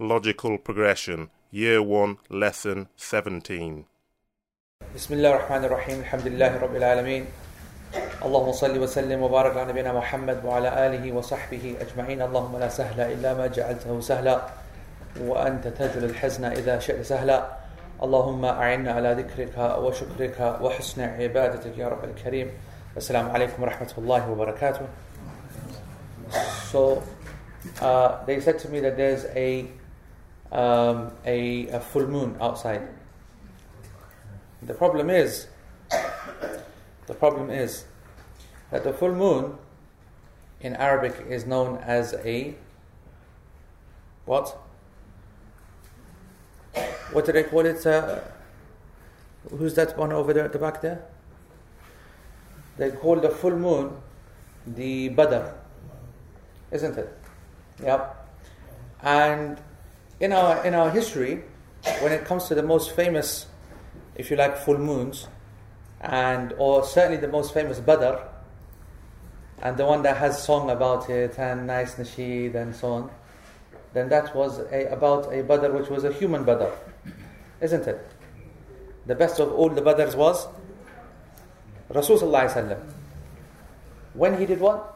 Logical Progression, Year 1, Lesson 17. بسم الله الرحمن الرحيم الحمد لله رب العالمين اللهم صل وسلم وبارك على نبينا محمد وعلى آله وصحبه أجمعين اللهم لا سهل إلا ما جعلته سهلا وأنت تجعل الحزن إذا شئت سهلا اللهم أعنا على ذكرك وشكرك وحسن عبادتك يا رب الكريم السلام عليكم ورحمة الله وبركاته So uh, they said to me that there's a, um, a, a full moon outside The problem is, the problem is that the full moon in Arabic is known as a what? What did they call it? Uh, who's that one over there at the back there? They call the full moon the Badr, isn't it? Yep. And in our in our history, when it comes to the most famous if you like, full moons, and or certainly the most famous Badr, and the one that has song about it and nice nasheed and so on, then that was a, about a Badr which was a human Badr, isn't it? The best of all the Badrs was Rasulullah When he did what?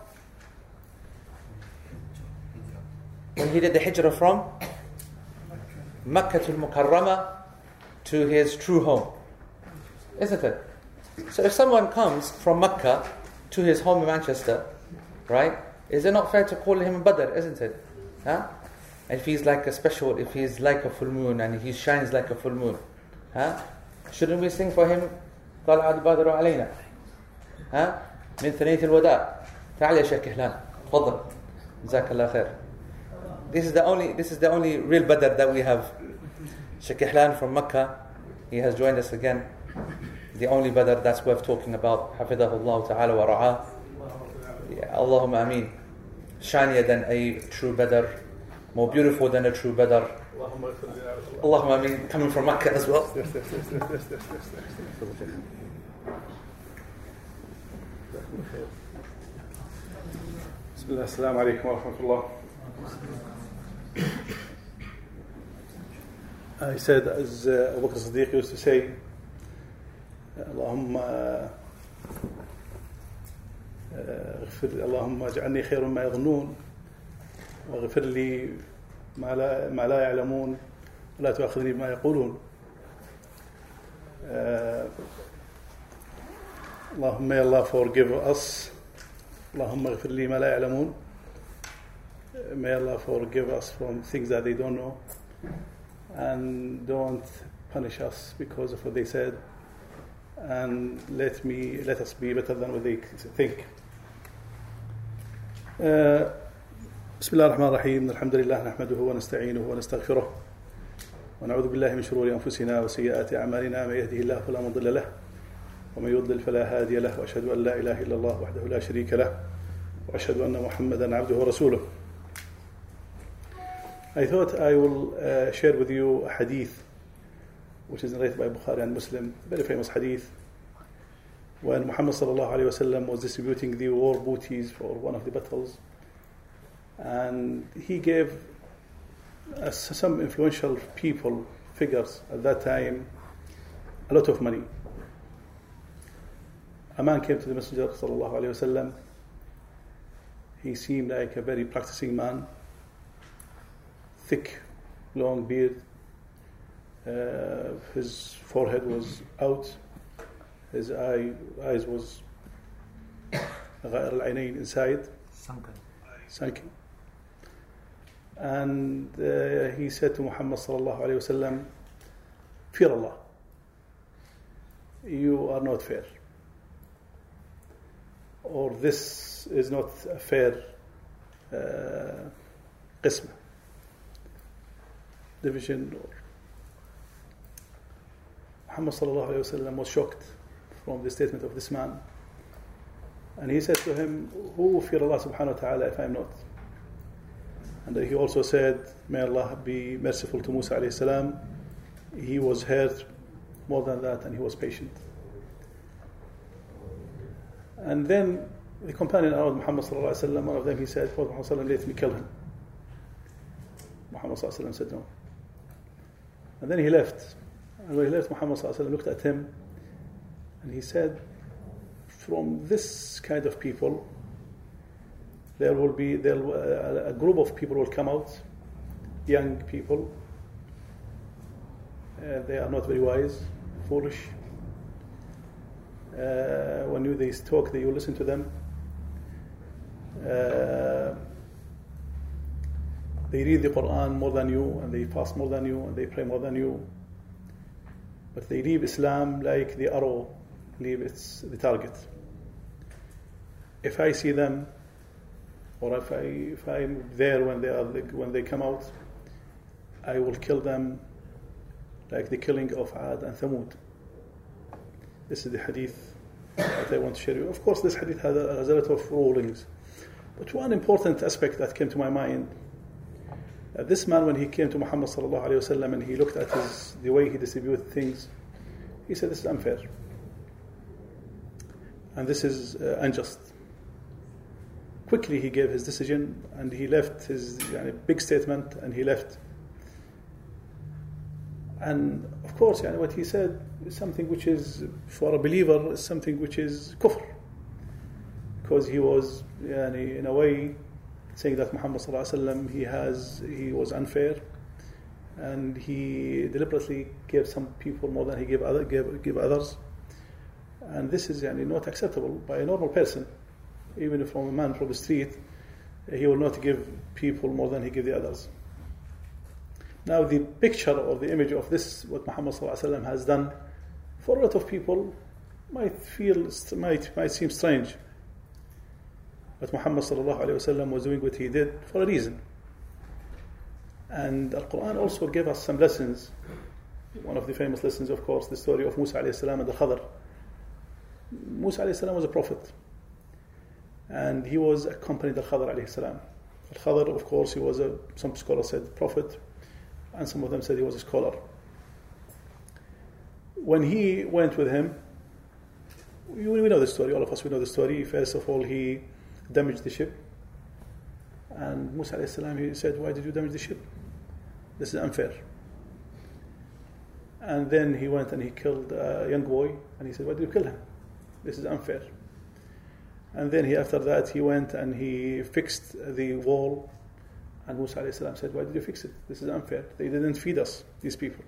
When he did the hijrah from Makkah to Mukarramah to his true home. Isn't it? So if someone comes from Mecca to his home in Manchester, right, is it not fair to call him Badr, isn't it? Huh? If he's like a special, if he's like a full moon and he shines like a full moon, huh? Shouldn't we sing for him? طلع البدر علينا ها من ثنية الوداع تعال يا شيخ كهلان تفضل جزاك الله خير This is the only this is the only real Badr that we have Sheikh Ihlan from Mecca, he has joined us again. The only Badr that's worth talking about. Hafidahullah ta'ala wa ra'ah. Yeah, Allahumma ameen. Shinier than a true Badr, more beautiful than a true Badr. Allahumma ameen. Coming from Mecca as well. Yes, yes, yes, yes, yes, yes, yes, yes. بسم الله السلام عليكم ورحمة الله I said, as uh, Abu Bakr Siddiq used to say, اللهم اغفر اللهم اجعلني خير ما يظنون واغفر لي ما لا ما لا يعلمون ولا تؤاخذني بما يقولون. اللهم may Allah forgive us. اللهم اغفر لي ما لا يعلمون. May Allah forgive us from things that they don't know. And don't punish us because of what they said. And let me let us be better than what they think. Uh, بسم الله الرحمن الرحيم الحمد لله نحمده ونستعينه ونستغفره ونعوذ بالله من شرور انفسنا وسيئات اعمالنا من يهده الله فلا مضل له ومن يضلل فلا هادي له واشهد ان لا اله الا الله وحده لا شريك له واشهد ان محمدا عبده ورسوله I thought I will uh, share with you a hadith which is narrated by Bukhari and Muslim, very famous hadith. When Muhammad wasallam was distributing the war booties for one of the battles, and he gave uh, some influential people, figures at that time, a lot of money. A man came to the Messenger alayhi wasallam. He seemed like a very practicing man thick, long beard. Uh, his forehead was out. His eye, eyes was inside. Sunken. Sunken. And uh, he said to Muhammad sallallahu alayhi wasallam, fear Allah. You are not fair. Or this is not a fair uh, qismah division. Muhammad alayhi was shocked from the statement of this man. And he said to him who fear Allah subhanahu wa ta'ala if I am not? And he also said may Allah be merciful to Musa alayhi salam. He was hurt more than that and he was patient. And then the companion around Muhammad sallallahu alayhi wasallam one of them he said Muhammad let me kill him. Muhammad sallallahu said no. And then he left. And when he left, Muhammad looked at him and he said, from this kind of people, there will be there, uh, a group of people will come out, young people. Uh, they are not very wise, foolish. Uh, when you, they talk, they, you listen to them. Uh, they read the Quran more than you, and they fast more than you, and they pray more than you. But they leave Islam like the arrow leave its the target. If I see them, or if I if I'm there when they are when they come out, I will kill them like the killing of Ad and Thamud. This is the hadith that I want to share with you. Of course, this hadith has a, has a lot of rulings. But one important aspect that came to my mind uh, this man, when he came to Muhammad sallallahu alaihi wasallam and he looked at his, the way he distributed things, he said, "This is unfair, and this is uh, unjust." Quickly, he gave his decision and he left his big statement and he left. And of course, what he said is something which is, for a believer, is something which is kufr. Because he was, in a way, saying that Muhammad وسلم, he has he was unfair and he deliberately gave some people more than he gave other gave, gave others and this is yani, not acceptable by a normal person even from a man from the street he will not give people more than he gave the others now the picture or the image of this what Muhammad وسلم, has done for a lot of people might feel might might seem strange but Muhammad وسلم, was doing what he did for a reason. And Al Quran also gave us some lessons. One of the famous lessons, of course, the story of Musa السلام, and the Khadr. Musa السلام, was a prophet. And he was accompanied Al Khadr. السلام. Al Khadr, of course, he was a, some scholars said prophet, and some of them said he was a scholar. When he went with him, we know the story, all of us we know the story. First of all, he damaged the ship. And Musa salam, he said, Why did you damage the ship? This is unfair. And then he went and he killed a young boy, and he said, Why did you kill him? This is unfair. And then he, after that, he went and he fixed the wall. And Musa salam said, Why did you fix it? This is unfair. They didn't feed us, these people.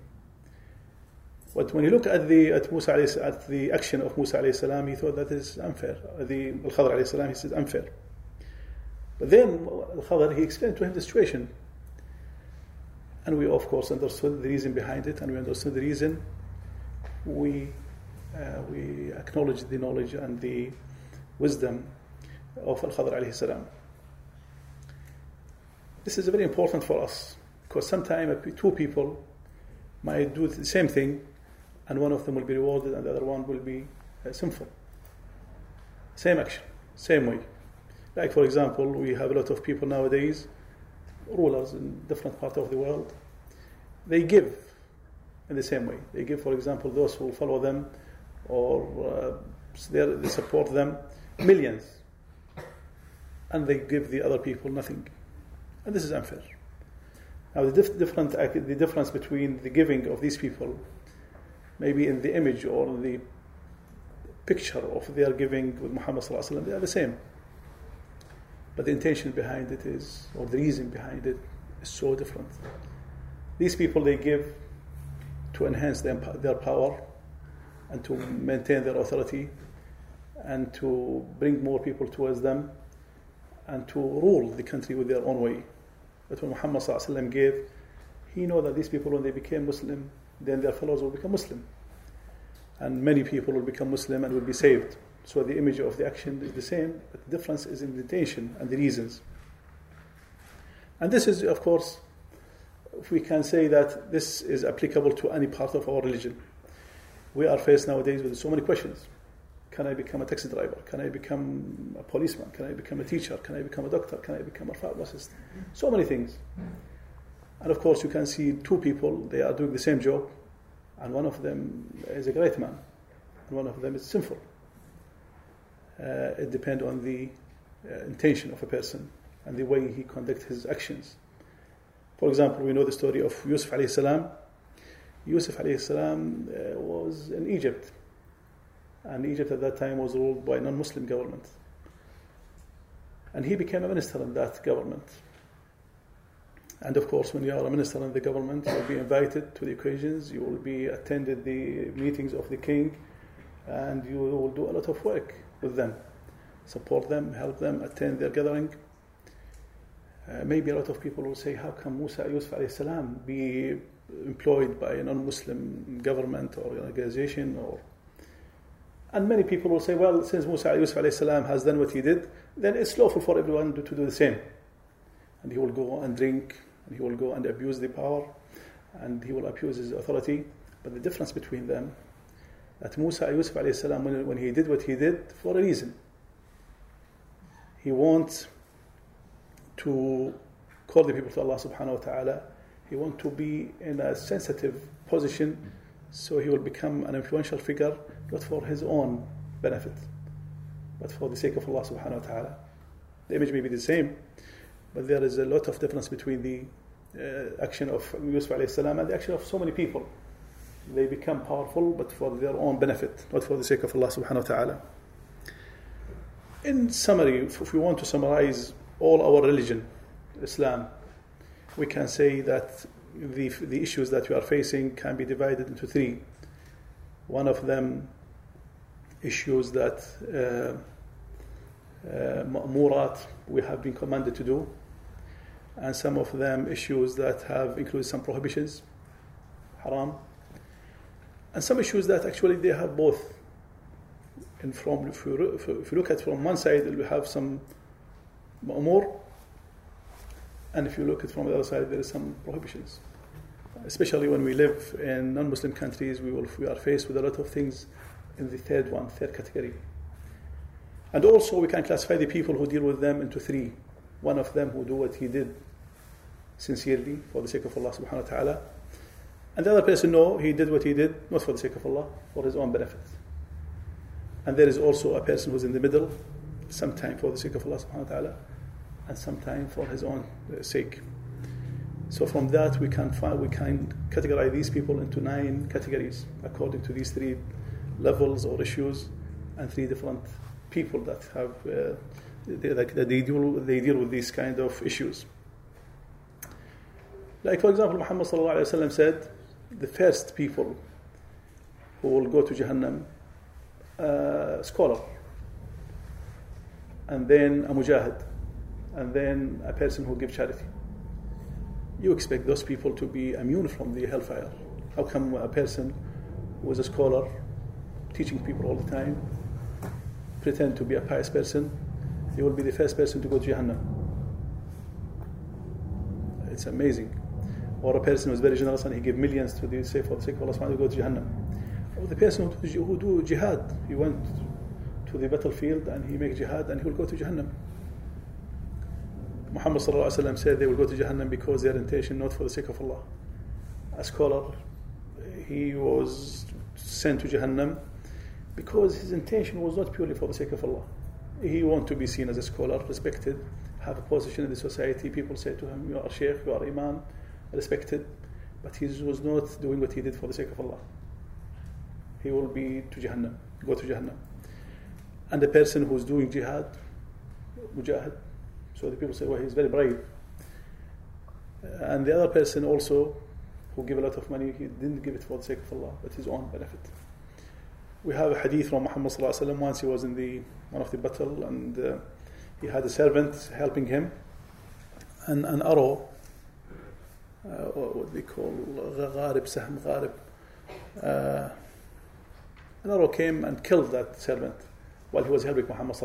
But when you look at the at Musa at the action of Musa salam, he thought that is unfair. The Al Khadr salam, he said unfair. But then Al Khadr he explained to him the situation, and we of course understood the reason behind it, and we understood the reason. We uh, we acknowledge the knowledge and the wisdom of Al Khadr salam. This is very important for us because sometimes two people might do the same thing and one of them will be rewarded and the other one will be uh, sinful. Same action, same way. Like, for example, we have a lot of people nowadays, rulers in different parts of the world, they give in the same way. They give, for example, those who follow them or uh, they support them millions, and they give the other people nothing. And this is unfair. Now, the, dif- different, the difference between the giving of these people maybe in the image or the picture of their giving with Muhammad they are the same. But the intention behind it is, or the reason behind it, is so different. These people they give to enhance their, their power and to maintain their authority and to bring more people towards them and to rule the country with their own way. But when Muhammad gave, he knew that these people, when they became Muslim, then their followers will become Muslim. And many people will become Muslim and will be saved. So the image of the action is the same, but the difference is in the intention and the reasons. And this is, of course, if we can say that this is applicable to any part of our religion. We are faced nowadays with so many questions. Can I become a taxi driver? Can I become a policeman? Can I become a teacher? Can I become a doctor? Can I become a pharmacist? So many things. And of course, you can see two people, they are doing the same job, and one of them is a great man, and one of them is sinful. Uh, it depends on the uh, intention of a person and the way he conducts his actions. For example, we know the story of Yusuf alayhi salam. Yusuf alayhi salam uh, was in Egypt, and Egypt at that time was ruled by non-Muslim government, and he became a minister in that government. And of course, when you are a minister in the government, you will be invited to the occasions, you will be attended the meetings of the king, and you will do a lot of work with them, support them, help them, attend their gathering. Uh, maybe a lot of people will say, how can Musa Yusuf alayhi salam be employed by a non-Muslim government or organization or and many people will say, well, since Musa Yusuf alayhi salam has done what he did, then it's lawful for everyone to, to do the same. And he will go and drink he will go and abuse the power and he will abuse his authority. But the difference between them, that Musa Yusuf alayhi when, when he did what he did, for a reason. He wants to call the people to Allah subhanahu wa ta'ala. He wants to be in a sensitive position so he will become an influential figure, not for his own benefit, but for the sake of Allah subhanahu wa ta'ala. The image may be the same, but there is a lot of difference between the action of Yusuf alayhi salam and the action of so many people. They become powerful, but for their own benefit, not for the sake of Allah subhanahu wa ta'ala. In summary, if we want to summarize all our religion, Islam, we can say that the, the issues that we are facing can be divided into three. One of them, issues that uh, uh, we have been commanded to do, and some of them issues that have included some prohibitions, haram, and some issues that actually they have both. And from if you, if you look at from one side, we have some ma'mur, and if you look at from the other side, there is some prohibitions. Especially when we live in non-Muslim countries, we will we are faced with a lot of things in the third one, third category. And also, we can classify the people who deal with them into three. One of them who do what he did sincerely for the sake of Allah subhanahu wa ta'ala. And the other person, no, he did what he did not for the sake of Allah, for his own benefit. And there is also a person who's in the middle, sometime for the sake of Allah subhanahu wa ta'ala, and sometime for his own uh, sake. So from that we can find, we can categorize these people into nine categories according to these three levels or issues and three different people that have uh, they, they, deal, they deal with these kind of issues. Like for example, Muhammad said, the first people who will go to Jahannam, uh, scholar, and then a mujahid, and then a person who gives charity. You expect those people to be immune from the hellfire. How come a person who is a scholar, teaching people all the time, pretend to be a pious person, he will be the first person to go to Jahannam? It's amazing. Or a person who is very generous and he gives millions to the sake for the sake of Allah subhanahu wa ta'ala, go to Jahannam. Or the person who, who do jihad, he went to the battlefield and he makes jihad and he will go to Jahannam. Muhammad said they will go to Jahannam because their intention not for the sake of Allah. A scholar, he was sent to Jahannam because his intention was not purely for the sake of Allah. He wanted to be seen as a scholar, respected, have a position in the society. People say to him, You are Sheikh, you are Imam, respected. But he was not doing what he did for the sake of Allah. He will be to Jahannam, go to Jahannam. And the person who's doing jihad, mujahid, so the people say, well, he's very brave. And the other person also, who gave a lot of money, he didn't give it for the sake of Allah, but his own benefit. We have a hadith from Muhammad sallallahu once he was in the one of the battle and uh, he had a servant helping him and an arrow uh, what we call gharib sahm gharib uh, an arrow came and killed that servant while he was helping Muhammad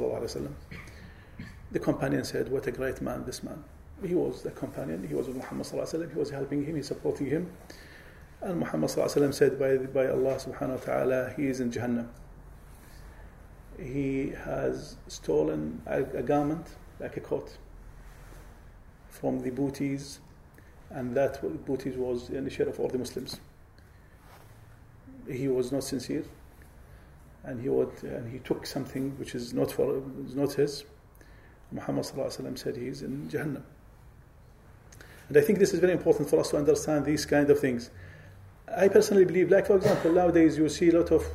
the companion said, What a great man this man. He was the companion, he was with Muhammad, he was helping him, he supporting him. And Muhammad said, by, by Allah subhanahu wa ta'ala, he is in Jahannam. He has stolen a, a garment, like a coat, from the booties, and that booties was the share of all the Muslims. He was not sincere, and he would, and he took something which is not for, is not his, Muhammad said he is in Jahannam. And I think this is very important for us to understand these kind of things. I personally believe, like for example, nowadays you see a lot of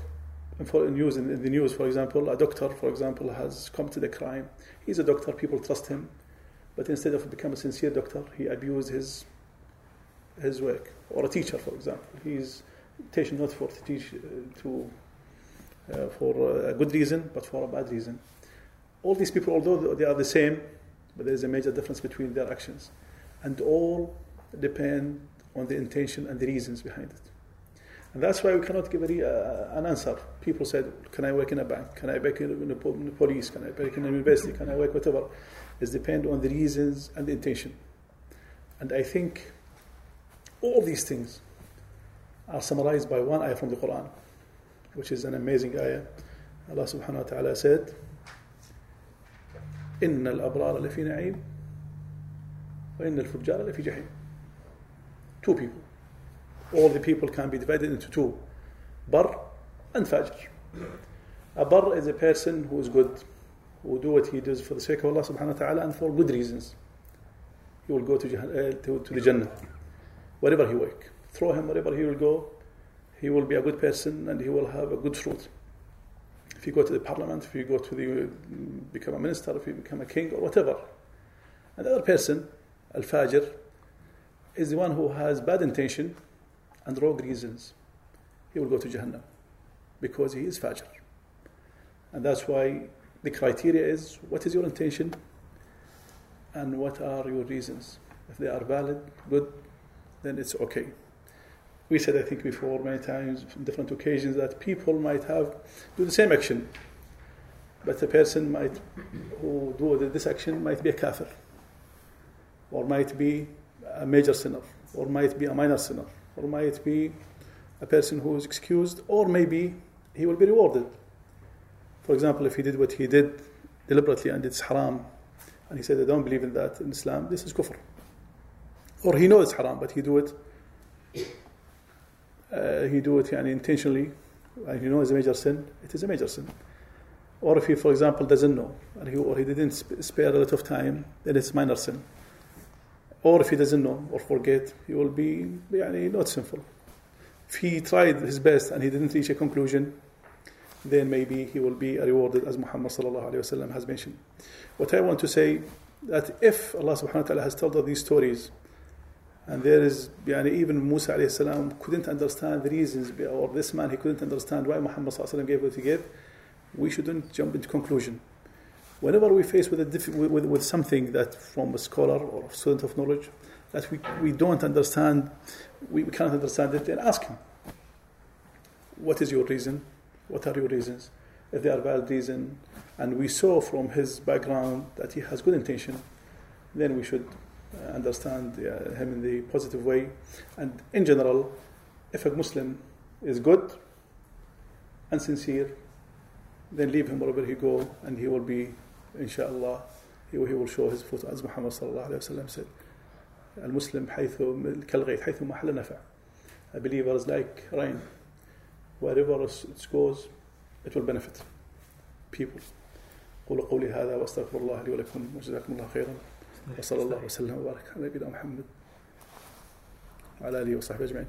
news in, in the news. For example, a doctor, for example, has committed a crime. He's a doctor; people trust him, but instead of becoming a sincere doctor, he abused his his work. Or a teacher, for example, he's teaching not for to teach uh, to uh, for a good reason, but for a bad reason. All these people, although they are the same, but there is a major difference between their actions, and all depend on the intention and the reasons behind it. And that's why we cannot give a uh, an answer. People said, Can I work in a bank? Can I work in po- in the police? Can I work in a university? Can I work whatever? It depends on the reasons and the intention. And I think all these things are summarized by one ayah from the Quran, which is an amazing ayah. Allah subhanahu wa ta'ala said, إن الأبرار لفي نعيم وإن الفجار لفي جحيم. Two people. All the people can be divided into two. Bar and Fajr. A Bar is a person who is good, who do what he does for the sake of Allah subhanahu wa ta'ala and for good reasons. He will go to, Jah- uh, to, to the Jannah, wherever he work. Throw him wherever he will go, he will be a good person and he will have a good fruit. If you go to the parliament, if you go to the, mm, become a minister, if you become a king or whatever. Another person, Al-Fajr, is the one who has bad intention and wrong reasons. He will go to Jahannam because he is Fajr. And that's why the criteria is what is your intention and what are your reasons. If they are valid, good, then it's okay. We said, I think before many times, on different occasions, that people might have do the same action, but the person might who do this action might be a kafir, or might be a major sinner, or might be a minor sinner, or might be a person who is excused, or maybe he will be rewarded. For example, if he did what he did deliberately and it's haram, and he said, I don't believe in that in Islam, this is kufr. Or he knows haram, but he do it uh, he do it yani, intentionally, and he knows it's a major sin, it is a major sin. Or if he, for example, doesn't know, and he, or he didn't sp- spare a lot of time, then it's minor sin. Or if he doesn't know or forget, he will be yani, not sinful. If he tried his best and he didn't reach a conclusion, then maybe he will be rewarded as Muhammad has mentioned. What I want to say that if Allah subhanahu wa ta'ala has told us these stories, and there is yani, even Musa salam couldn't understand the reasons, or this man he couldn't understand why Muhammad gave what he gave, we shouldn't jump into conclusion. Whenever we face with, diff- with, with, something that from a scholar or a student of knowledge that we, we don't understand, we, we cannot understand it, then ask him. What is your reason? What are your reasons? If they are valid reason, and we saw from his background that he has good intention, then we should understand uh, him in the positive way. And in general, if a Muslim is good and sincere, then leave him wherever he go, and he will be, inshallah, he, will- he will show his fruit, as Muhammad sallallahu alaihi wasallam said. المسلم حيث كالغيث حيث ما حل نفع. A believer is like rain. Wherever it goes, it will benefit people. قولوا قولي هذا واستغفر الله لي ولكم وجزاكم الله خيرا وصلى الله وسلم وبارك على نبينا محمد وعلى اله وصحبه اجمعين.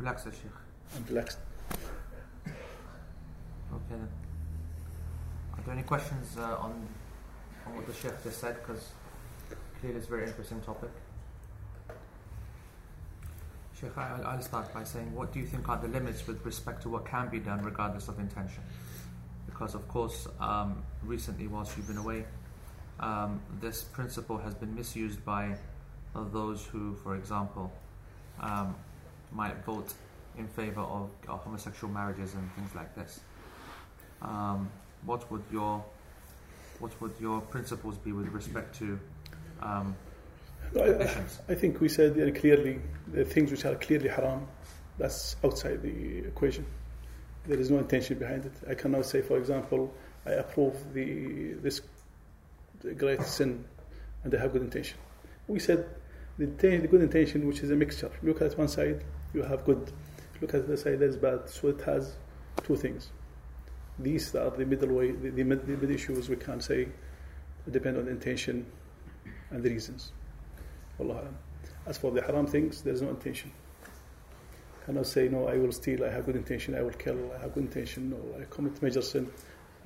Relax, ya Sheikh. I'm relaxed. Okay then. Are there any questions uh, on on what the Sheikh just said? Because clearly it's a very interesting topic. Sheikh, I- I'll start by saying, what do you think are the limits with respect to what can be done regardless of intention? Because, of course, um, recently, whilst you've been away, um, this principle has been misused by uh, those who, for example, um, might vote in favor of uh, homosexual marriages and things like this. Um, what would your what would your principles be with respect to um, I. I think we said very clearly the things which are clearly haram, that's outside the equation. There is no intention behind it. I cannot say, for example, I approve the this great sin and they have good intention. We said the, the good intention, which is a mixture. Look at one side, you have good. Look at the side, there's bad. So it has two things. These are the middle way, the, the, the mid issues we can't say depend on the intention and the reasons. Alam. As for the haram things, there is no intention. Cannot say, no, I will steal, I have good intention, I will kill, I have good intention, no, I commit major sin,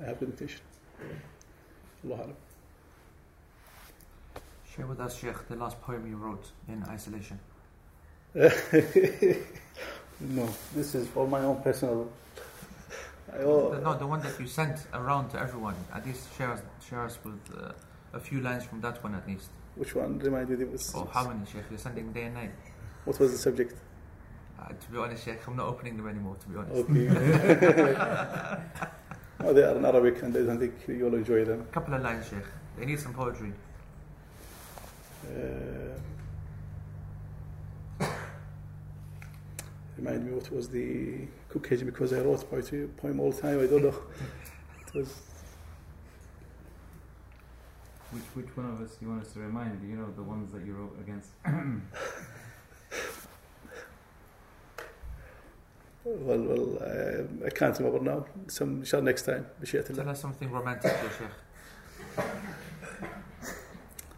I have good intention. Allah. Share with us, Sheikh, the last poem you wrote in isolation. no, this is for my own personal. Oh, The- no, the one that you sent around to everyone. At least share us, share us with uh, a few lines from that one at least. which one? Remind me. Was, Or how many, Sheikh? You're sending day and night. What was the subject? Uh, to be honest, Sheikh, I'm not opening them anymore, to be honest. Okay. oh, they are in Arabic, and I don't think you'll enjoy them. A couple of lines, Sheikh. They need some poetry. Uh, remind me what was the cookage because I wrote poetry poem all the time. I don't know. it was. Which, which one of us do you want us to remind? You know the ones that you wrote against. well, well, uh, I can't remember now. Some shall next time. Tell us something romantic, Sheikh.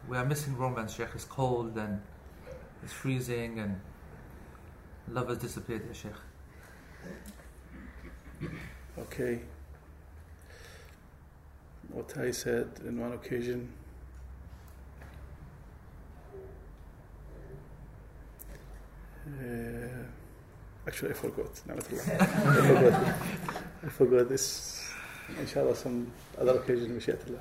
We are missing romance, Sheikh. It's cold and it's freezing and love has disappeared, ya Sheikh. Okay. What I said in one occasion. Uh, actually, I forgot. I forgot. I forgot this. Inshallah, some other occasion. Mashiatullah.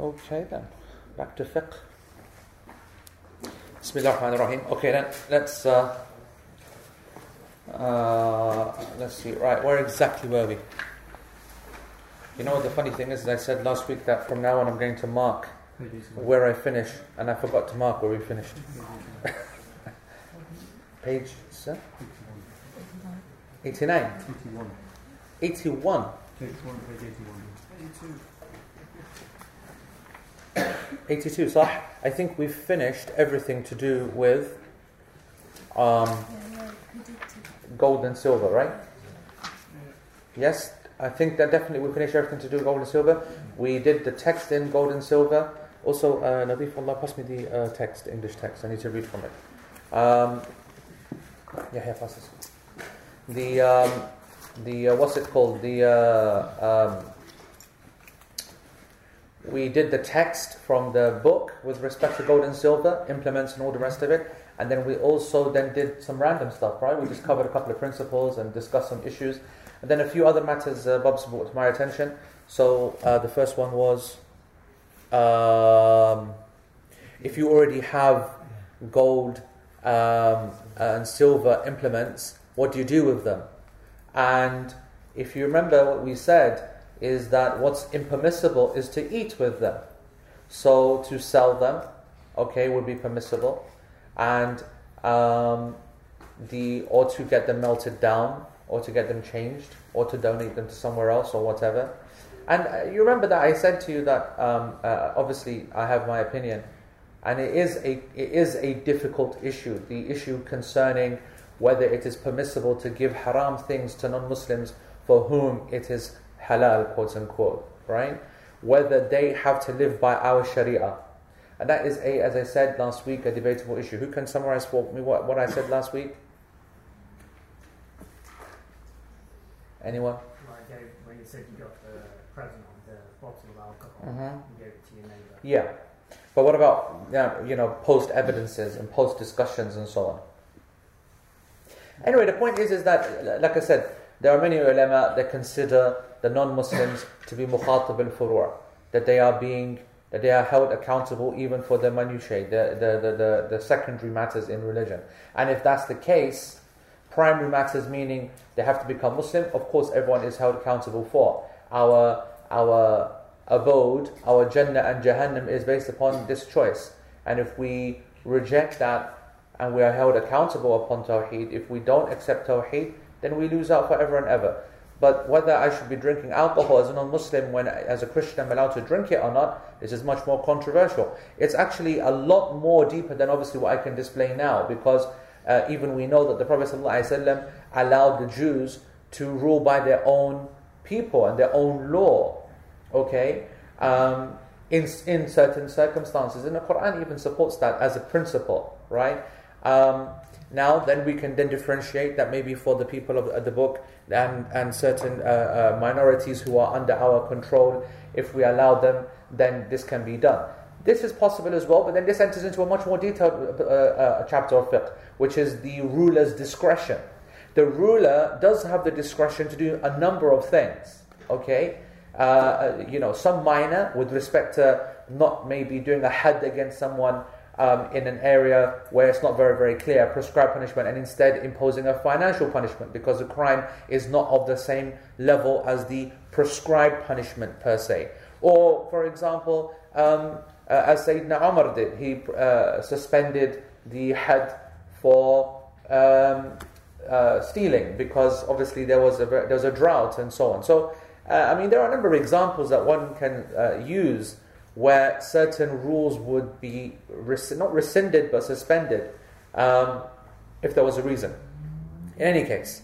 Okay then, back to fiqh. Bismillah ar-Rahman ar-Rahim. Okay then, let's uh, uh, let's see. Right, where exactly were we? You know what the funny thing is? I said last week that from now on I'm going to mark where I finish, and I forgot to mark where we finished. Page sir? 89. 81. 81. Page 1, page 81. 82. So I think we've finished everything to do with um, gold and silver, right? Yes, I think that definitely we finished everything to do with gold and silver. We did the text in gold and silver. Also, uh, Nadif, Allah, pass me the uh, text, English text. I need to read from it. Um, yeah, here, pass this. The, um, the uh, what's it called? The uh, um, we did the text from the book with respect to gold and silver, implements and all the rest of it. And then we also then did some random stuff, right? We just covered a couple of principles and discussed some issues. And then a few other matters uh, Bob's brought to my attention. So uh, the first one was um, if you already have gold um, and silver implements, what do you do with them? And if you remember what we said, is that what's impermissible is to eat with them. So to sell them, okay, would be permissible, and um, the or to get them melted down, or to get them changed, or to donate them to somewhere else, or whatever. And uh, you remember that I said to you that um, uh, obviously I have my opinion, and it is a it is a difficult issue. The issue concerning whether it is permissible to give haram things to non-Muslims for whom it is halal, quote unquote, right? Whether they have to live by our sharia. And that is a, as I said last week, a debatable issue. Who can summarize for me what, what I said last week? Anyone? Like gave, when you said you got the present of the bottle of alcohol, Mhm. you gave it to your neighbour. Yeah. But what about you know post evidences and post discussions and so on? Anyway, the point is is that like I said, there are many ulama that consider the non-Muslims to be mukhatab al-furu' that they are being that they are held accountable even for the minutiae, the, the, the, the, the secondary matters in religion. And if that's the case, primary matters meaning they have to become Muslim, of course everyone is held accountable for. Our our abode, our Jannah and Jahannam is based upon this choice. And if we reject that and we are held accountable upon Tawheed. If we don't accept Tawheed, then we lose out forever and ever. But whether I should be drinking alcohol as a non Muslim when, as a Christian, I'm allowed to drink it or not, this is much more controversial. It's actually a lot more deeper than obviously what I can display now because uh, even we know that the Prophet ﷺ allowed the Jews to rule by their own people and their own law. Okay? Um, in, in certain circumstances. And the Quran even supports that as a principle, right? Um, now, then we can then differentiate that maybe for the people of the book and, and certain uh, uh, minorities who are under our control, if we allow them, then this can be done. This is possible as well, but then this enters into a much more detailed uh, uh, chapter of fiqh, which is the ruler's discretion. The ruler does have the discretion to do a number of things, okay? Uh, uh, you know, some minor with respect to not maybe doing a hadd against someone um, in an area where it's not very, very clear, prescribed punishment, and instead imposing a financial punishment because the crime is not of the same level as the prescribed punishment per se. Or, for example, um, uh, as Sayyidina Umar did, he uh, suspended the hadd for um, uh, stealing because obviously there was a there was a drought and so on. So, uh, I mean, there are a number of examples that one can uh, use where certain rules would be res- not rescinded but suspended um, if there was a reason. In any case,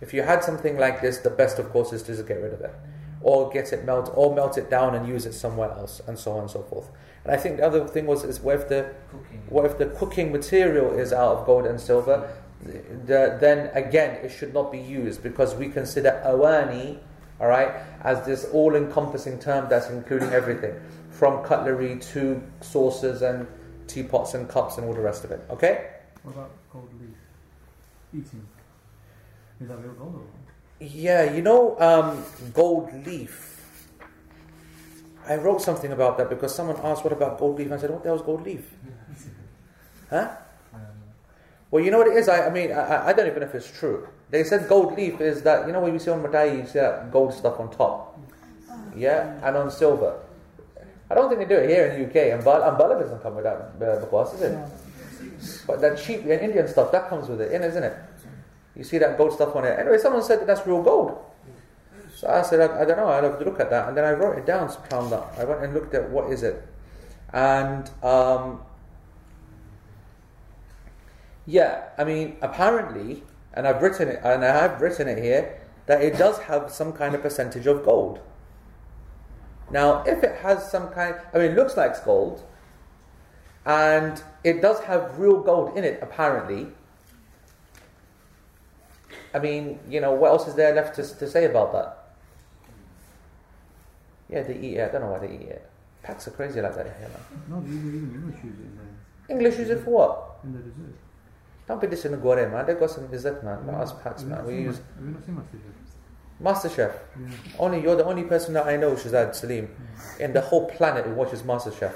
if you had something like this, the best, of course, is to just get rid of it, or get it melt, or melt it down and use it somewhere else, and so on and so forth. And I think the other thing was is what if the Cooking. what if the cooking material is out of gold and silver? The, then again, it should not be used because we consider awani, all right, as this all-encompassing term that's including everything from cutlery to saucers and teapots and cups and all the rest of it. Okay? What about gold leaf? Eating. Is that real gold or? Yeah, you know, um, gold leaf. I wrote something about that because someone asked, "What about gold leaf?" I said, "What the hell is gold leaf?" Huh? Well, you know what it is. I, I mean, I, I don't even know if it's true. They said gold leaf is that you know when you see on Madai, you see that gold stuff on top, yeah, and on silver. I don't think they do it here in the UK. Ambala, and Bala doesn't come with that uh, bakwas, is it? But that cheap and Indian stuff that comes with it, in, isn't it? You see that gold stuff on it. Anyway, someone said that that's real gold. So I said, I, I don't know, I'd have to look at that. And then I wrote it down, subhanAllah. I went and looked at what is it. And, um, yeah, I mean, apparently, and I've written it, and I have written it here, that it does have some kind of percentage of gold. Now, if it has some kind, I mean, it looks like it's gold, and it does have real gold in it, apparently. I mean, you know, what else is there left to, to say about that? Yeah, they eat it. I don't know why they eat it. Packs are crazy like that here, man. No, even, English use it English use it for what? in the dessert. Don't be Gore, man. They got some izzat, man. Not us packs, man. We use Have you not seen MasterChef? Master Chef. Yeah. Only you're the only person that I know, Shazad Salim, in the whole planet who watches Master Chef.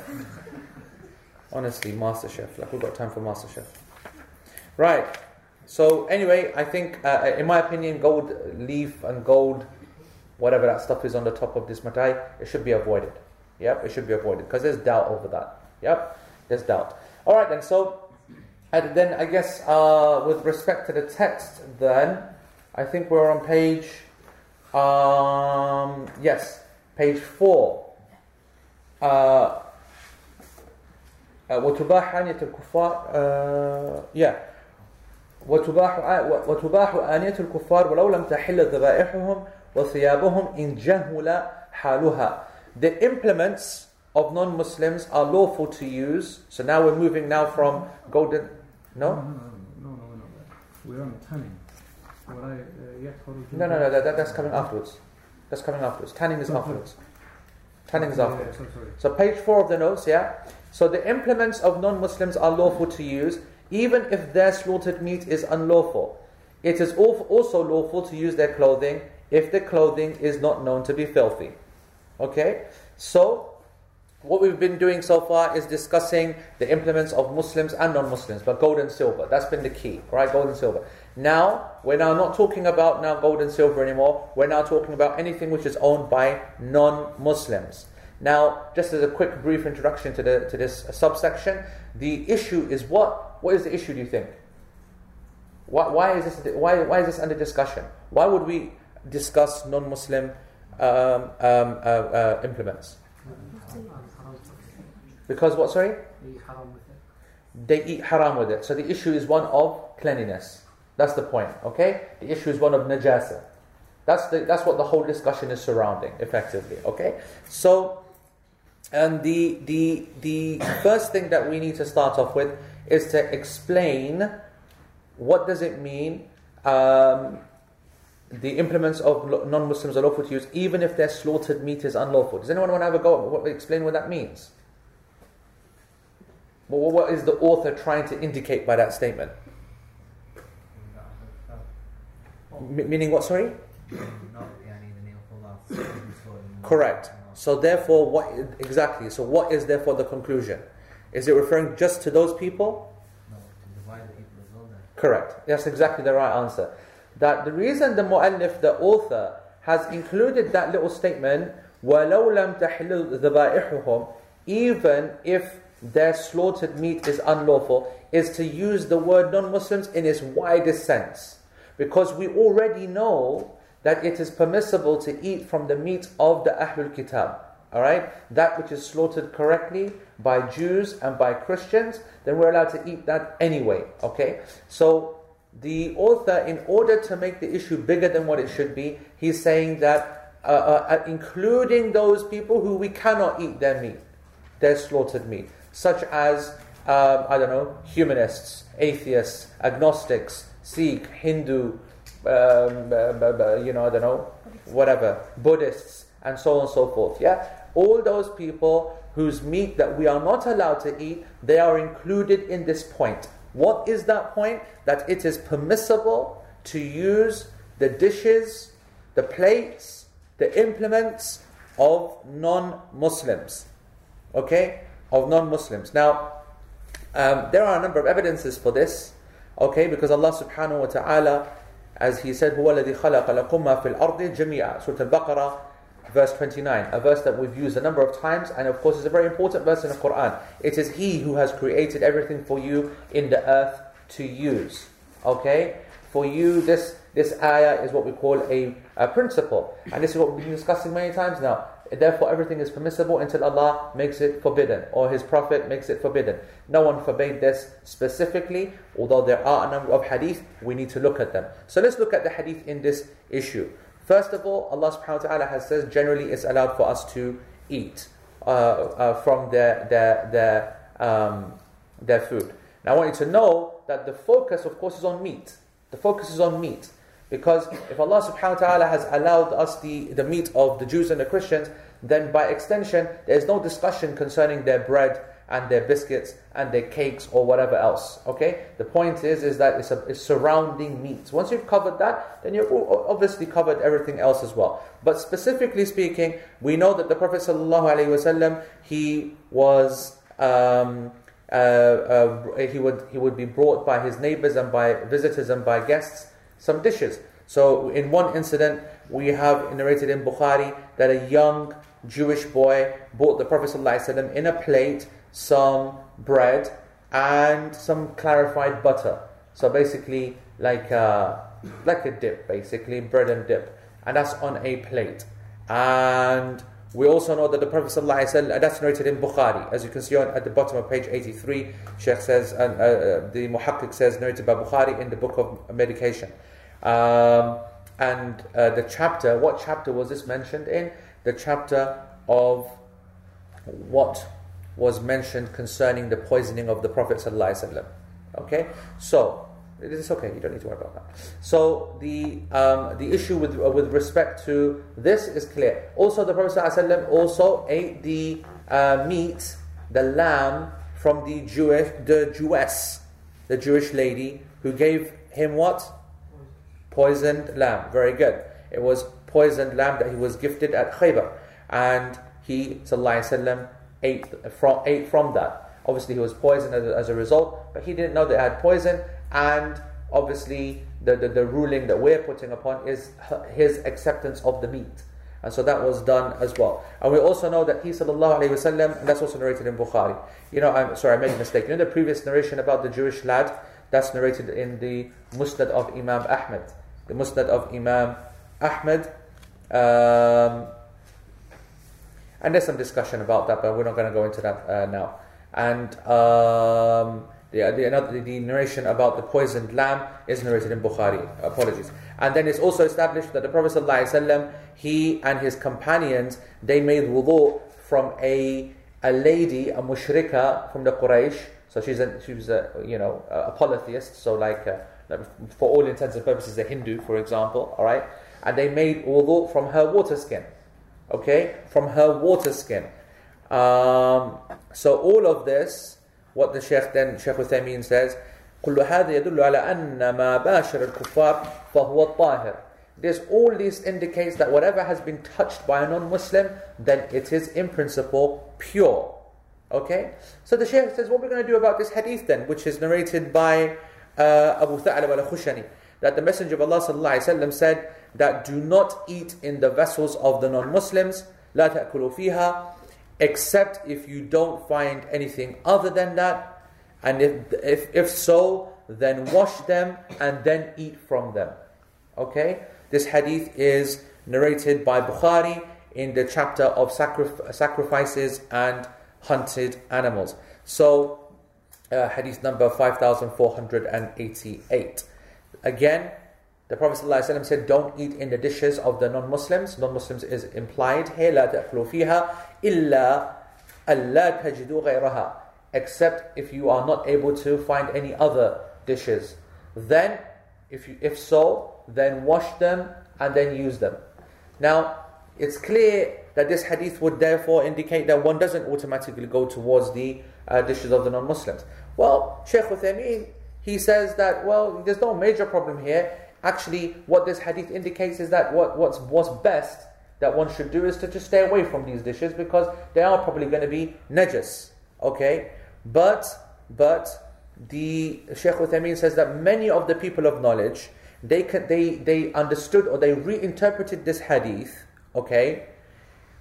Honestly, Master Chef. Like we've got time for Master Chef. Right. So anyway, I think, uh, in my opinion, gold leaf and gold, whatever that stuff is on the top of this matai, it should be avoided. Yep, it should be avoided because there's doubt over that. Yep, there's doubt. All right then. So, and then I guess uh, with respect to the text, then I think we're on page. Um, yes, page four. Uh, uh, وتباح آنية الكفار uh, yeah وتباح آ- وتباح آنية الكفار ولو لم تحل ذبائحهم وثيابهم إن جهل حالها the implements of non-Muslims are lawful to use so now we're moving now from golden No, no no, no, no, no, we're not there. We're on tanning. What I, uh, يدخل no no no that, that- that's coming afterwards that's coming afterwards tanning is afterwards tanning is afterwards so. So page four of the notes, yeah. So the implements of non-Muslims are lawful to use, even if their slaughtered meat is unlawful. It is also lawful to use their clothing if the clothing is not known to be filthy. Okay? So what we've been doing so far is discussing the implements of Muslims and non-Muslims, but gold and silver. That's been the key, right? Gold and silver. Now, we're now not talking about now gold and silver anymore. We're now talking about anything which is owned by non-Muslims. Now, just as a quick brief introduction to the to this subsection, the issue is what what is the issue, do you think? Why, why, is, this, why, why is this under discussion? Why would we discuss non Muslim um, um, uh, uh, implements? Because what, sorry? They eat haram with it. So the issue is one of cleanliness. That's the point, okay? The issue is one of najasa. That's, the, that's what the whole discussion is surrounding, effectively, okay? So, and the, the, the first thing that we need to start off with is to explain what does it mean um, the implements of non-Muslims are lawful to use, even if their slaughtered meat is unlawful. Does anyone want to have a go at explain what that means? Well, what is the author trying to indicate by that statement? M- meaning what? Sorry. Correct. So therefore, what exactly? So what is therefore the conclusion? Is it referring just to those people? Correct. That's exactly the right answer. That the reason the mu'allif, the author, has included that little statement, وَلَوْ لَمْ تَحْلِلْ ذَبَائِحُهُمْ Even if their slaughtered meat is unlawful, is to use the word non-Muslims in its widest sense. Because we already know that it is permissible to eat from the meat of the Ahlul Kitab. Alright? That which is slaughtered correctly by Jews and by Christians, then we're allowed to eat that anyway. Okay? So the author, in order to make the issue bigger than what it should be, he's saying that uh, uh, including those people who we cannot eat their meat, their slaughtered meat, such as, um, I don't know, humanists, atheists, agnostics, Sikh, Hindu, um, you know, I don't know, whatever, Buddhists, and so on and so forth. Yeah? All those people whose meat that we are not allowed to eat, they are included in this point. What is that point? That it is permissible to use the dishes, the plates, the implements of non Muslims. Okay? Of non Muslims. Now, um, there are a number of evidences for this. Okay? Because Allah subhanahu wa ta'ala, as He said, هو الذي خلق لكم ما في الأرض جميعا. Surah Al-Baqarah, verse 29, a verse that we've used a number of times, and of course, it's a very important verse in the Quran. It is He who has created everything for you in the earth to use. Okay? For you, this, this ayah is what we call a, a principle. And this is what we've been discussing many times now. Therefore, everything is permissible until Allah makes it forbidden, or His Prophet makes it forbidden. No one forbade this specifically, although there are a number of hadith, we need to look at them. So let's look at the hadith in this issue. First of all, Allah subhanahu wa ta'ala has said generally it's allowed for us to eat uh, uh, from their, their, their, um, their food. Now I want you to know that the focus, of course, is on meat. The focus is on meat. Because if Allah subhanahu wa ta'ala has allowed us the, the meat of the Jews and the Christians, then by extension, there is no discussion concerning their bread and their biscuits and their cakes or whatever else. Okay? The point is, is that it's, a, it's surrounding meat. Once you've covered that, then you've obviously covered everything else as well. But specifically speaking, we know that the Prophet ﷺ, he was. Um, uh, uh, he would he would be brought by his neighbors and by visitors and by guests some dishes. So in one incident, we have narrated in Bukhari that a young Jewish boy brought the Prophet ﷺ in a plate some bread and some clarified butter. So basically, like a, like a dip, basically bread and dip, and that's on a plate. And we also know that the Prophet ﷺ, that's narrated in Bukhari, as you can see on, at the bottom of page 83. Sheikh says, and uh, uh, the Muhakkik says, narrated by Bukhari in the book of medication. Um, and uh, the chapter, what chapter was this mentioned in? The chapter of what was mentioned concerning the poisoning of the Prophet ﷺ. Okay, so it is okay. You don't need to worry about that. So the um, the issue with uh, with respect to this is clear. Also, the Prophet ﷺ also ate the uh, meat, the lamb from the Jewish the Jewess, the Jewish lady who gave him what poisoned lamb. Very good. It was poisoned lamb that he was gifted at Khaybar, and he sallallahu ate from ate from that. Obviously, he was poisoned as a, as a result, but he didn't know they had poison, and obviously, the, the, the ruling that we're putting upon is his acceptance of the meat. And so that was done as well. And we also know that he sallallahu alayhi wasallam, and that's also narrated in Bukhari. You know, I'm sorry, I made a mistake. You know the previous narration about the Jewish lad? That's narrated in the Musnad of Imam Ahmed. The Musnad of Imam Ahmed. Um, and there's some discussion about that, but we're not going to go into that uh, now. And um, the, the, another, the narration about the poisoned lamb is narrated in Bukhari. Apologies. And then it's also established that the Prophet ﷺ, he and his companions, they made wudu from a, a lady, a mushrika from the Quraysh. So she's a, she was a, you know, a polytheist. So like, uh, for all intents and purposes, a Hindu, for example. All right. And they made wudu from her water skin. Okay. From her water skin. Um, so all of this, what the Sheikh then, Sheikh Uthaymeen says, كل هذا يدل على أن ما باشر الكفار فهو الطاهر. This all this indicates that whatever has been touched by a non-Muslim, then it is in principle pure. Okay? So the Shaykh says, what we're going to do about this hadith then, which is narrated by uh, Abu Tha'lab al-Khushani, that the Messenger of Allah sallallahu said that do not eat in the vessels of the non-Muslims, لا تأكلوا فيها, except if you don't find anything other than that, and if, if, if so, then wash them and then eat from them. Okay? This hadith is narrated by Bukhari in the chapter of sacrif- sacrifices and hunted animals. So, uh, hadith number 5488. Again, the Prophet ﷺ said, Don't eat in the dishes of the non Muslims. Non Muslims is implied here, لا تأكلوا فيها إلا ألا تجدوا غيرها except if you are not able to find any other dishes. Then, if, you, if so, then wash them and then use them. Now, it's clear that this hadith would therefore indicate that one doesn't automatically go towards the uh, dishes of the non Muslims. Well, Shaykh Uthaymeen, he says that, well, there's no major problem here. Actually, what this hadith indicates is that what, what's, what's best that one should do is to just stay away from these dishes because they are probably going to be najas. Okay? But, but the Shaykh Uthaymeen says that many of the people of knowledge, they, can, they, they understood or they reinterpreted this hadith, okay,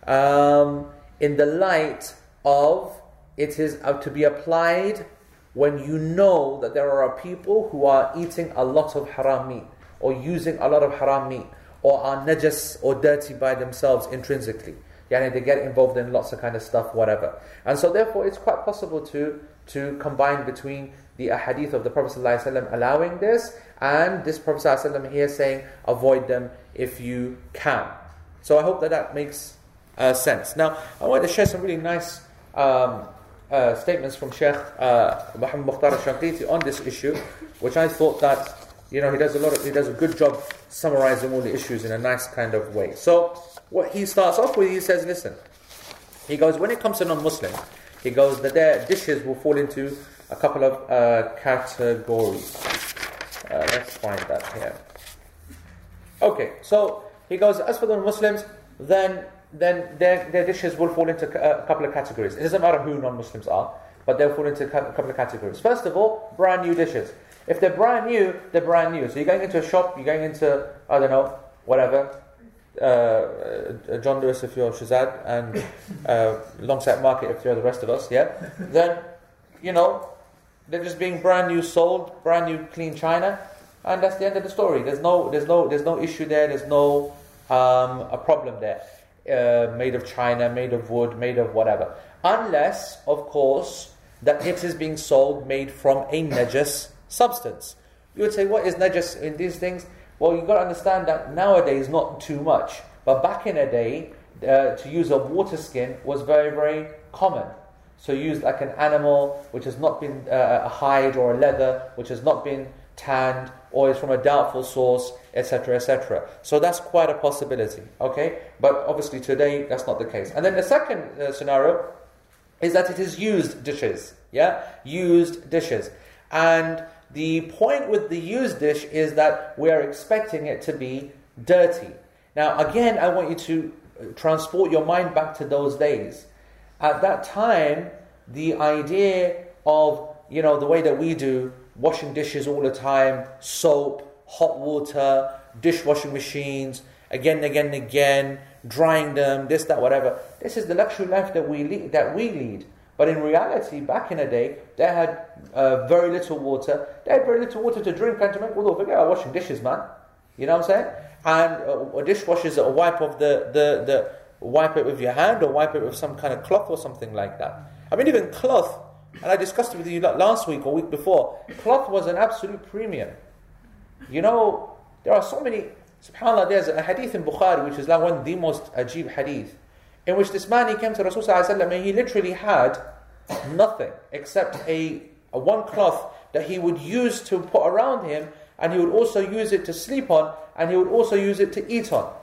um, in the light of it is uh, to be applied when you know that there are people who are eating a lot of haram meat or using a lot of haram meat or are najas or dirty by themselves intrinsically. Yani they get involved in lots of kind of stuff, whatever. And so therefore it's quite possible to, to combine between the ahadith of the Prophet ﷺ allowing this and this Prophet ﷺ here saying avoid them if you can. So I hope that that makes uh, sense. Now I want to share some really nice um, uh, statements from Sheikh uh, Muhammad Mukhtar al-Shanqiti on this issue, which I thought that you know he does a lot of, he does a good job summarizing all the issues in a nice kind of way. So what he starts off with, he says, listen, he goes, when it comes to non-Muslim, he goes that their dishes will fall into a couple of uh, categories. Uh, let's find that here. Okay, so he goes, as for the Muslims, then then their, their dishes will fall into a couple of categories. It doesn't matter who non-Muslims are, but they'll fall into a couple of categories. First of all, brand new dishes. If they're brand new, they're brand new. So you're going into a shop, you're going into, I don't know, whatever, uh, uh, John Lewis if you're Shazad, and uh, Longsight Market if you're the rest of us, yeah, then, you know, they're just being brand new sold, brand new clean china, and that's the end of the story. There's no, there's no, there's no issue there. There's no um, a problem there. Uh, made of china, made of wood, made of whatever, unless, of course, that it is being sold made from a najas substance. You would say, what is najas in these things? Well, you've got to understand that nowadays not too much, but back in a day, uh, to use a water skin was very, very common. So use like an animal which has not been uh, a hide or a leather which has not been tanned or is from a doubtful source, etc., etc. So that's quite a possibility. Okay, but obviously today that's not the case. And then the second uh, scenario is that it is used dishes. Yeah, used dishes, and the point with the used dish is that we are expecting it to be dirty. Now, again, I want you to uh, transport your mind back to those days. At that time, the idea of, you know, the way that we do, washing dishes all the time, soap, hot water, dishwashing machines, again and again and again, drying them, this, that, whatever. This is the luxury life that we lead. That we lead. But in reality, back in the day, they had uh, very little water. They had very little water to drink and to make wudu. Forget about washing dishes, man. You know what I'm saying? And uh, a dishwasher is a wipe of the, the, the wipe it with your hand or wipe it with some kind of cloth or something like that. I mean, even cloth, and I discussed it with you last week or week before, cloth was an absolute premium. You know, there are so many, subhanAllah, there's a hadith in Bukhari, which is like one of the most ajib hadith, in which this man, he came to Rasulullah and he literally had nothing except a, a one cloth that he would use to put around him, and he would also use it to sleep on, and he would also use it to eat on.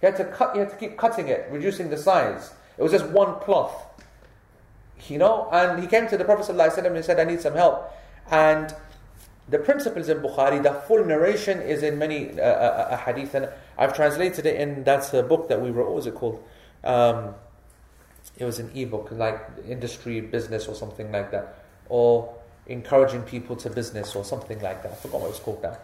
He had to cut, he had to keep cutting it, reducing the size. It was just one cloth. You know, and he came to the Prophet ﷺ and said, I need some help. And the principles in Bukhari, the full narration is in many uh, uh, uh hadith, and I've translated it in that uh, book that we wrote. What was it called? Um, it was an ebook, like industry, business, or something like that, or encouraging people to business, or something like that. I forgot what it was called now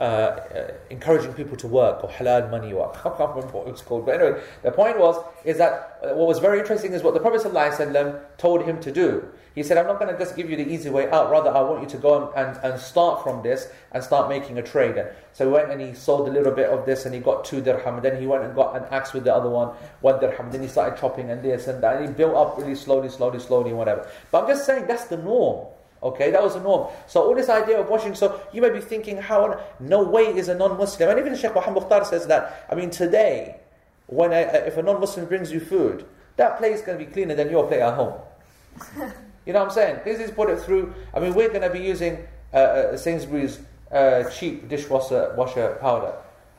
uh, uh, encouraging people to work or halal money or I can't remember what it's called. But anyway, the point was is that what was very interesting is what the Prophet ﷺ told him to do. He said, I'm not going to just give you the easy way out, rather, I want you to go and, and start from this and start making a trade. So he went and he sold a little bit of this and he got two dirham. And then he went and got an axe with the other one, one dirham. Then he started chopping and this and that. And he built up really slowly, slowly, slowly, whatever. But I'm just saying that's the norm. Okay, that was the norm. So all this idea of washing, so you may be thinking, how no way is a non-Muslim. And even Sheikh Muhammad Mukhtar says that. I mean, today, when a, if a non-Muslim brings you food, that plate is going to be cleaner than your plate at home. you know what I'm saying? This is put it through. I mean, we're going to be using uh, uh, Sainsbury's uh, cheap dishwasher washer powder.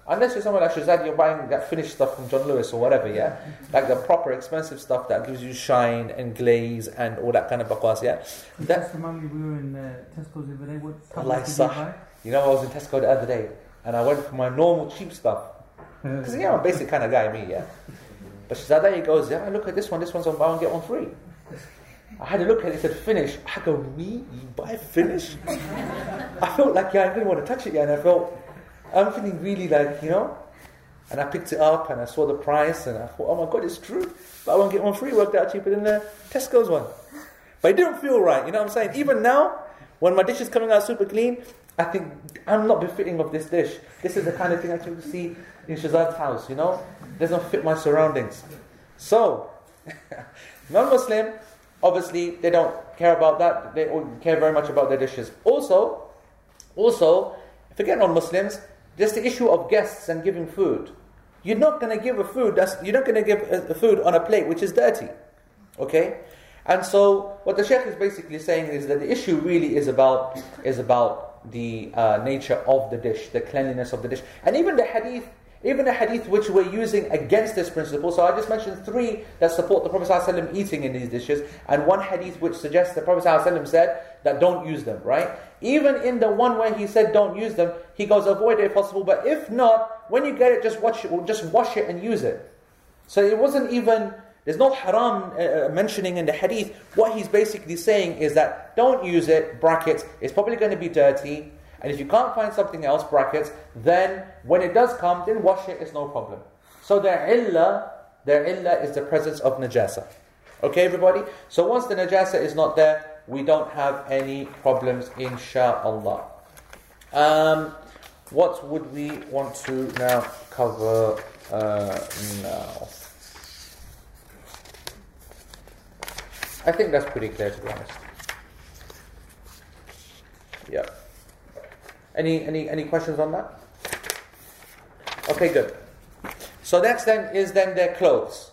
Unless you're someone like Shazad, you're buying that finished stuff from John Lewis or whatever, yeah? like the proper expensive stuff that gives you shine and glaze and all that kind of bakwas, yeah? That, Just remind me, we were in uh, Tesco's the other day. What Allah did you buy? You know, I was in Tesco the other day and I went for my normal cheap stuff. Because, you know, I'm a basic kind of guy, me, yeah? But Shazad, he goes, yeah, look at this one, this one's on buy one, get one free. I had a look at it, it said finish. I go, me? You buy finish? I felt like, yeah, I didn't want to touch it, yeah, and I felt, I'm feeling really like, you know. And I picked it up and I saw the price and I thought, oh my god, it's true. But I won't get one free, worked out cheaper than the Tesco's one. But it didn't feel right, you know what I'm saying? Even now, when my dish is coming out super clean, I think I'm not befitting of this dish. This is the kind of thing I to see in Shazad's house, you know? It doesn't fit my surroundings. So, non Muslim, obviously, they don't care about that. They care very much about their dishes. Also, also, forget non Muslims, just the issue of guests and giving food. You're not going to give a food that's you're not going to give a, a food on a plate which is dirty. Okay? And so what the Sheikh is basically saying is that the issue really is about is about the uh, nature of the dish, the cleanliness of the dish. And even the hadith even a hadith which we're using against this principle. So I just mentioned three that support the Prophet ﷺ eating in these dishes, and one hadith which suggests the Prophet ﷺ said that don't use them, right? Even in the one where he said don't use them, he goes avoid it if possible. But if not, when you get it, just watch it, just wash it and use it. So it wasn't even. There's no haram uh, uh mentioning in the hadith. What he's basically saying is that don't use it. Brackets. It's probably going to be dirty. And if you can't find something else, brackets, then when it does come, then wash it, it's no problem. So their illah, their illah is the presence of najasa. Okay, everybody? So once the najasa is not there, we don't have any problems, insha'Allah. Um, what would we want to now cover uh, now? I think that's pretty clear, to be honest. Yeah. Any, any, any questions on that? Okay, good. So next then is then their clothes.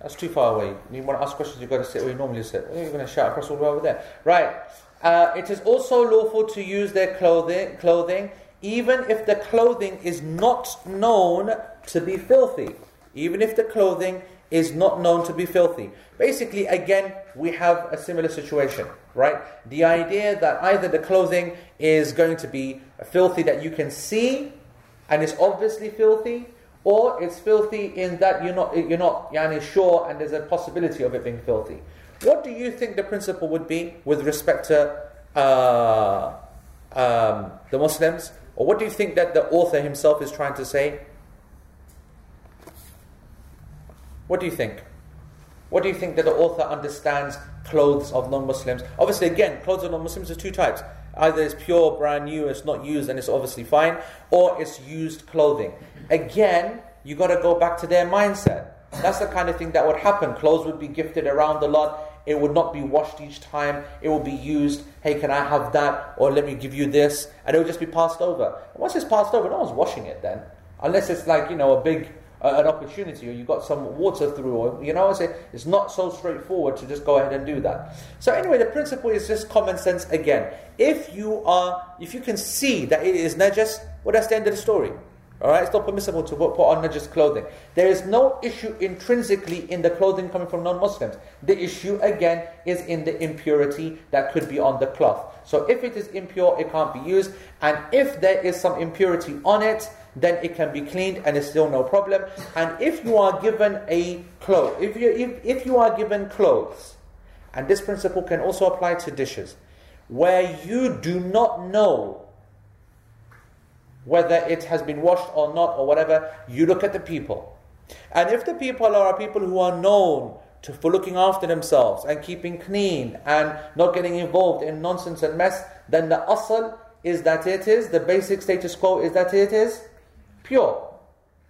That's too far away. You want to ask questions, you've got to sit where you normally sit. You're going to shout across all the way over there. Right. Uh, it is also lawful to use their clothing, clothing, even if the clothing is not known to be filthy. Even if the clothing is not known to be filthy. Basically, again, we have a similar situation, right? The idea that either the clothing is going to be filthy that you can see and it's obviously filthy, or it's filthy in that you're not you're not yani, sure and there's a possibility of it being filthy. What do you think the principle would be with respect to uh, um, the Muslims? Or what do you think that the author himself is trying to say? What do you think? What do you think that the author understands clothes of non-Muslims? Obviously, again, clothes of non-Muslims is two types. Either it's pure, brand new, it's not used, and it's obviously fine, or it's used clothing. Again, you got to go back to their mindset. That's the kind of thing that would happen. Clothes would be gifted around a lot. It would not be washed each time. It would be used. Hey, can I have that? Or let me give you this, and it would just be passed over. Once it's passed over, no one's washing it then, unless it's like you know a big uh, an opportunity or you've got some water through or you know I say it's not so straightforward to just go ahead and do that so anyway the principle is just common sense again if you are if you can see that it is najas well that's the end of the story all right, it's not permissible to put, on najis clothing. There is no issue intrinsically in the clothing coming from non-Muslims. The issue again is in the impurity that could be on the cloth. So if it is impure, it can't be used, and if there is some impurity on it, then it can be cleaned and it's still no problem. And if you are given a cloth, if you if, if you are given clothes, and this principle can also apply to dishes, where you do not know whether it has been washed or not or whatever, you look at the people. And if the people are people who are known to, for looking after themselves and keeping clean and not getting involved in nonsense and mess, then the asl is that it is, the basic status quo is that it is pure.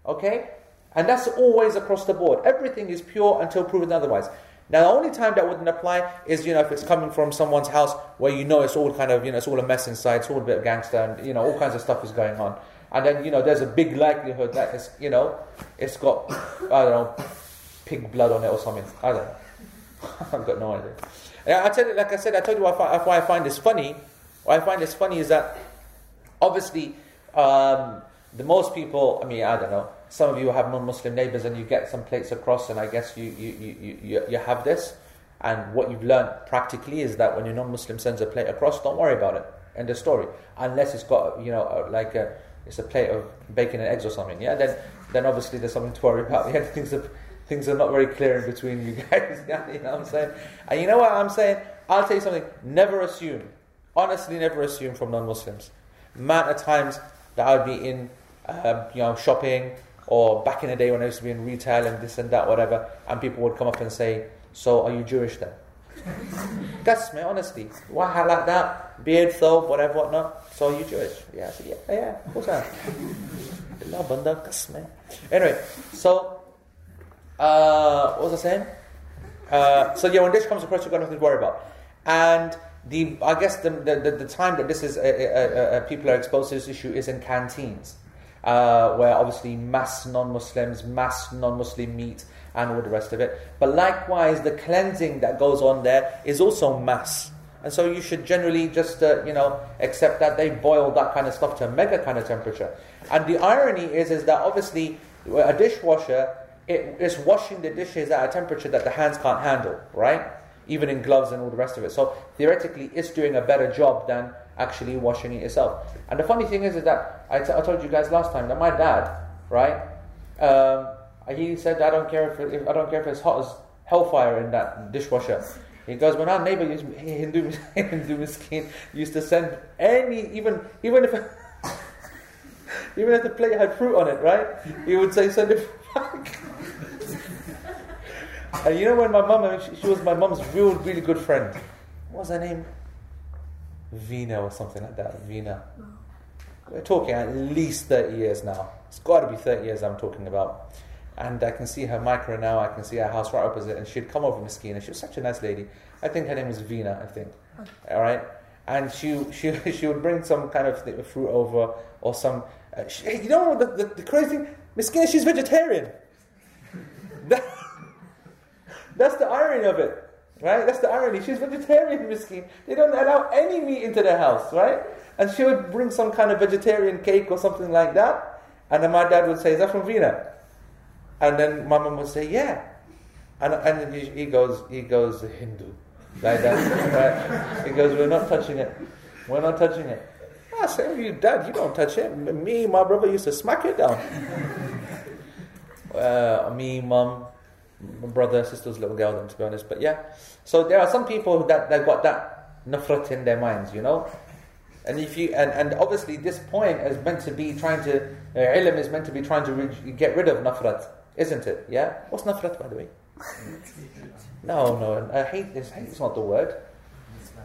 Okay? And that's always across the board. Everything is pure until proven otherwise. Now, the only time that wouldn't apply is, you know, if it's coming from someone's house where you know it's all kind of, you know, it's all a mess inside, it's all a bit of gangster, and, you know, all kinds of stuff is going on. And then, you know, there's a big likelihood that it's, you know, it's got, I don't know, pig blood on it or something. I don't know. I've got no idea. Yeah, I tell you, like I said, I told you why, why I find this funny. Why I find this funny is that, obviously, um, the most people, I mean, I don't know, some of you have non-Muslim neighbors and you get some plates across, and I guess you, you, you, you, you have this. And what you've learned practically is that when your non-Muslim sends a plate across, don't worry about it. End of story. Unless it's got, you know, uh, like a, it's a plate of bacon and eggs or something. Yeah, then then obviously there's something to worry about. Yeah, things are things are not very clear in between you guys. Yeah, you know what I'm saying? And you know what I'm saying? I'll tell you something. Never assume. Honestly, never assume from non-Muslims. Amount at times that I would be in, um, you know, shopping or back in the day when I used to be in retail and this and that, whatever, and people would come up and say, So are you Jewish then? That's me, honestly. Why like that? Beard, though, whatever, whatnot. So are you Jewish? Yeah, I said, Yeah, yeah, of course I am. Anyway, so, uh, what was I saying? Uh, so yeah, when this comes across, you've got nothing to worry about. And the, I guess the, the, the time that this is, uh, uh, uh, people are exposed to this issue is in canteens uh, where obviously mass non-Muslims, mass non-Muslim meat, and all the rest of it. But likewise, the cleansing that goes on there is also mass. And so you should generally just, uh, you know, accept that they boil that kind of stuff to a mega kind of temperature. And the irony is, is that obviously a dishwasher it is washing the dishes at a temperature that the hands can't handle, right? Even in gloves and all the rest of it. So theoretically, it's doing a better job than actually washing it yourself. And the funny thing is, is that I, t- I told you guys last time that my dad, right, um, he said, I don't care if, if, I don't care if it's hot as hellfire in that dishwasher. He goes, when our neighbor used, Hindu, Hindu used to send any, even even if even if the plate had fruit on it, right? He would say, send it back. and you know when my mum, she, she was my mum's real, really good friend. What was her name? Vina or something like that. Vina. We're talking at least 30 years now. It's got to be 30 years I'm talking about. And I can see her micro now, I can see her house right opposite, and she'd come over Miskina. She was such a nice lady. I think her name was Vina, I think. All right? And she, she, she would bring some kind of fruit over, or some. Uh, she, you know the, the, the crazy thing? Miskina, she's vegetarian. That, that's the irony of it. Right? That's the irony. She's vegetarian, miskin. They don't allow any meat into their house, right? And she would bring some kind of vegetarian cake or something like that. And then my dad would say, Is that from Vina? And then my mom would say, Yeah. And, and he goes, he goes, Hindu. Like that. right? He goes, We're not touching it. We're not touching it. I say, you dad, you don't touch it. Me, my brother used to smack it down. uh, me, my brother, sister's little girl, then, to be honest. But yeah, so there are some people that that got that nafrat in their minds, you know. And if you and, and obviously this point is meant to be trying to uh, ilm is meant to be trying to re- get rid of nafrat, isn't it? Yeah? What's nafrat, by the way? No, no, uh, hate, is, hate is not the word.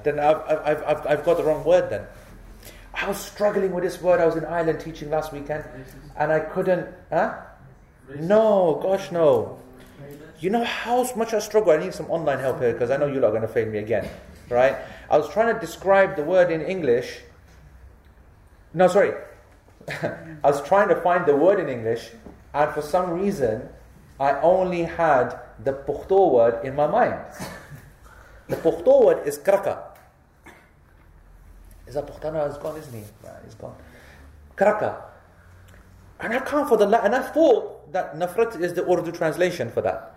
Then I've, I've, I've, I've got the wrong word then. I was struggling with this word. I was in Ireland teaching last weekend, and I couldn't. Huh? No, gosh, no. You know how much I struggle. I need some online help here because I know you're not going to fail me again, right? I was trying to describe the word in English. No, sorry. I was trying to find the word in English, and for some reason, I only had the Pukhto word in my mind. The Pukhto word is kraka. Is that Pukhtana? He's gone, isn't he? Yeah, he's gone. Kraka. And I can't for the and I thought that nafrat is the Urdu translation for that.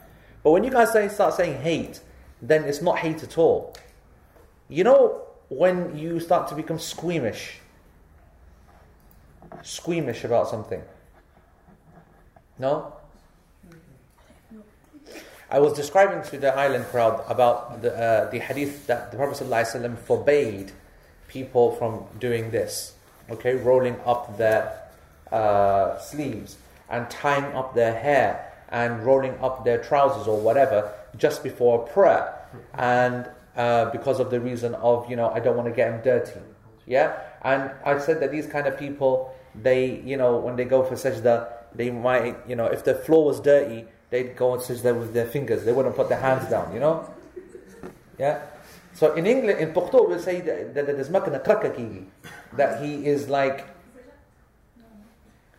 But when you guys say, start saying hate, then it's not hate at all. You know when you start to become squeamish, squeamish about something. No? I was describing to the Ireland crowd about the, uh, the hadith that the Prophet ﷺ forbade people from doing this. Okay, rolling up their uh, sleeves and tying up their hair and rolling up their trousers or whatever just before prayer. And uh, because of the reason of, you know, I don't want to get them dirty. Yeah? And I said that these kind of people, they, you know, when they go for sajda, they might, you know, if the floor was dirty, they'd go and sajda with their fingers. They wouldn't put their hands down, you know? Yeah? So in English, in Pukhto, we'll say that, that kigi. That he is like,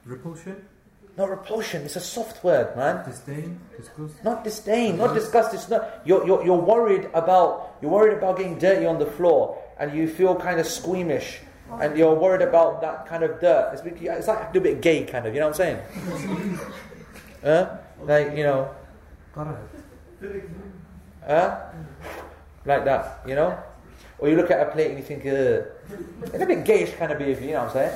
Repulsion? Not repulsion, it's a soft word, man. Disdain? Disgust? Not disdain, not disgust. It's not. You're, you're, you're worried about you're worried about getting dirty on the floor, and you feel kind of squeamish, and you're worried about that kind of dirt. It's, it's like a little bit gay, kind of. You know what I'm saying? huh? Like you know, huh? Like that, you know? Or you look at a plate and you think, Ugh. it's a bit gayish kind of behaviour. You know what I'm saying?